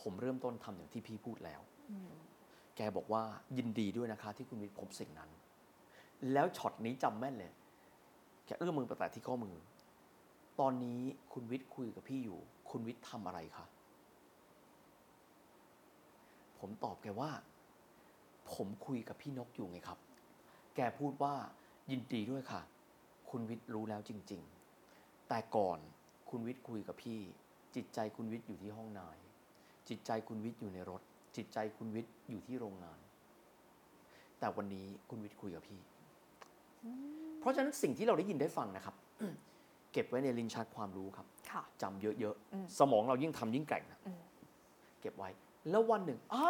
ผมเริ่มต้นทำอย่างที่พี่พูดแล้วอืมแกบอกว่ายินดีด้วยนะคะ ที่คุณวิทย์พบสิ่งนั้น แล้วช็อตนี้จำแม่นเลยแกเอื้อมมือไปแตะที่ข้อมือ ตอนนี้คุณวิทย์คุยกับพี่อยู่ คุณวิทย์ทำอะไรคะผมตอบแกว่า ผมคุยกับพี่นกอยู่ไงครับ แกพูดว่ายินดีด้วยค่ะ คุณวิทย์รู้แล้วจริง ๆ แต่ก่อนคุณวิทย์คุยกับพี่ จิตใจคุณวิทย์อยู่ที่ห้องนาย จิตใจคุณวิทย์อยู่ในรถ จิตใจคุณวิทย์อยู่ที่โรงงาน แต่วันนี้คุณวิทย์คุยกับพี่ เพราะฉะนั้นสิ่งที่เราได้ยินได้ฟังนะครับ เก็บไว้ในลิ้นชักความรู้ครับค่ะจำเยอะอืมๆสมองเรายิ่งทำยิ่งแกร่งนะอืมเก็บไว้ แล้ววันหนึ่งอ้า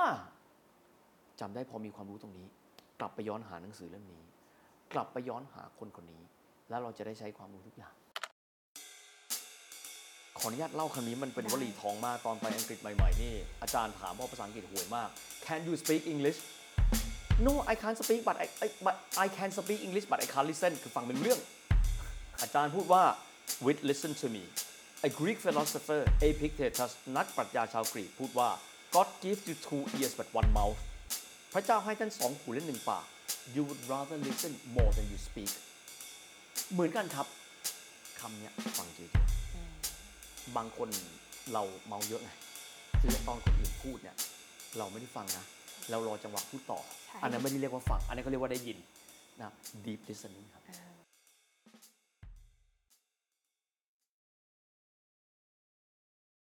จำได้พอมีความรู้ตรงนี้ กลับไปย้อนหาหนังสือเล่มนี้ กลับไปย้อนหาคนคนนี้ แล้วเราจะได้ใช้ความรู้ทุกอย่าง ขออนุญาตเล่าคำนี้มันเป็นวลีทองมากตอนไปอังกฤษใหม่ๆนี่อาจารย์ถามเพราะภาษาอังกฤษห่วยมาก Can you speak English No I can't speak but I, I but I can speak English but I can't listen คือฟังเป็นเรื่อง อาจารย์พูดว่า with listen to me a Greek philosopher Epictetus นักปรัชญาชาวกรีกพูดว่า God gives you two ears but one mouth พระเจ้าให้ท่านสองหูและหนึ่งปาก you would rather listen more than you speak เหมือนกันครับคำเนี้ยฟังเยอะๆบางคนเราเมาเยอะไงคือตอนคนอื่นพูดเนี่ย เราไม่ได้ฟังนะ เรารอจังหวะพูดต่อใช่อันนั้นไม่ได้เรียกว่าฟัง อันนั้นก็เรียกว่าได้ยินนะ deep listening ครับอ่า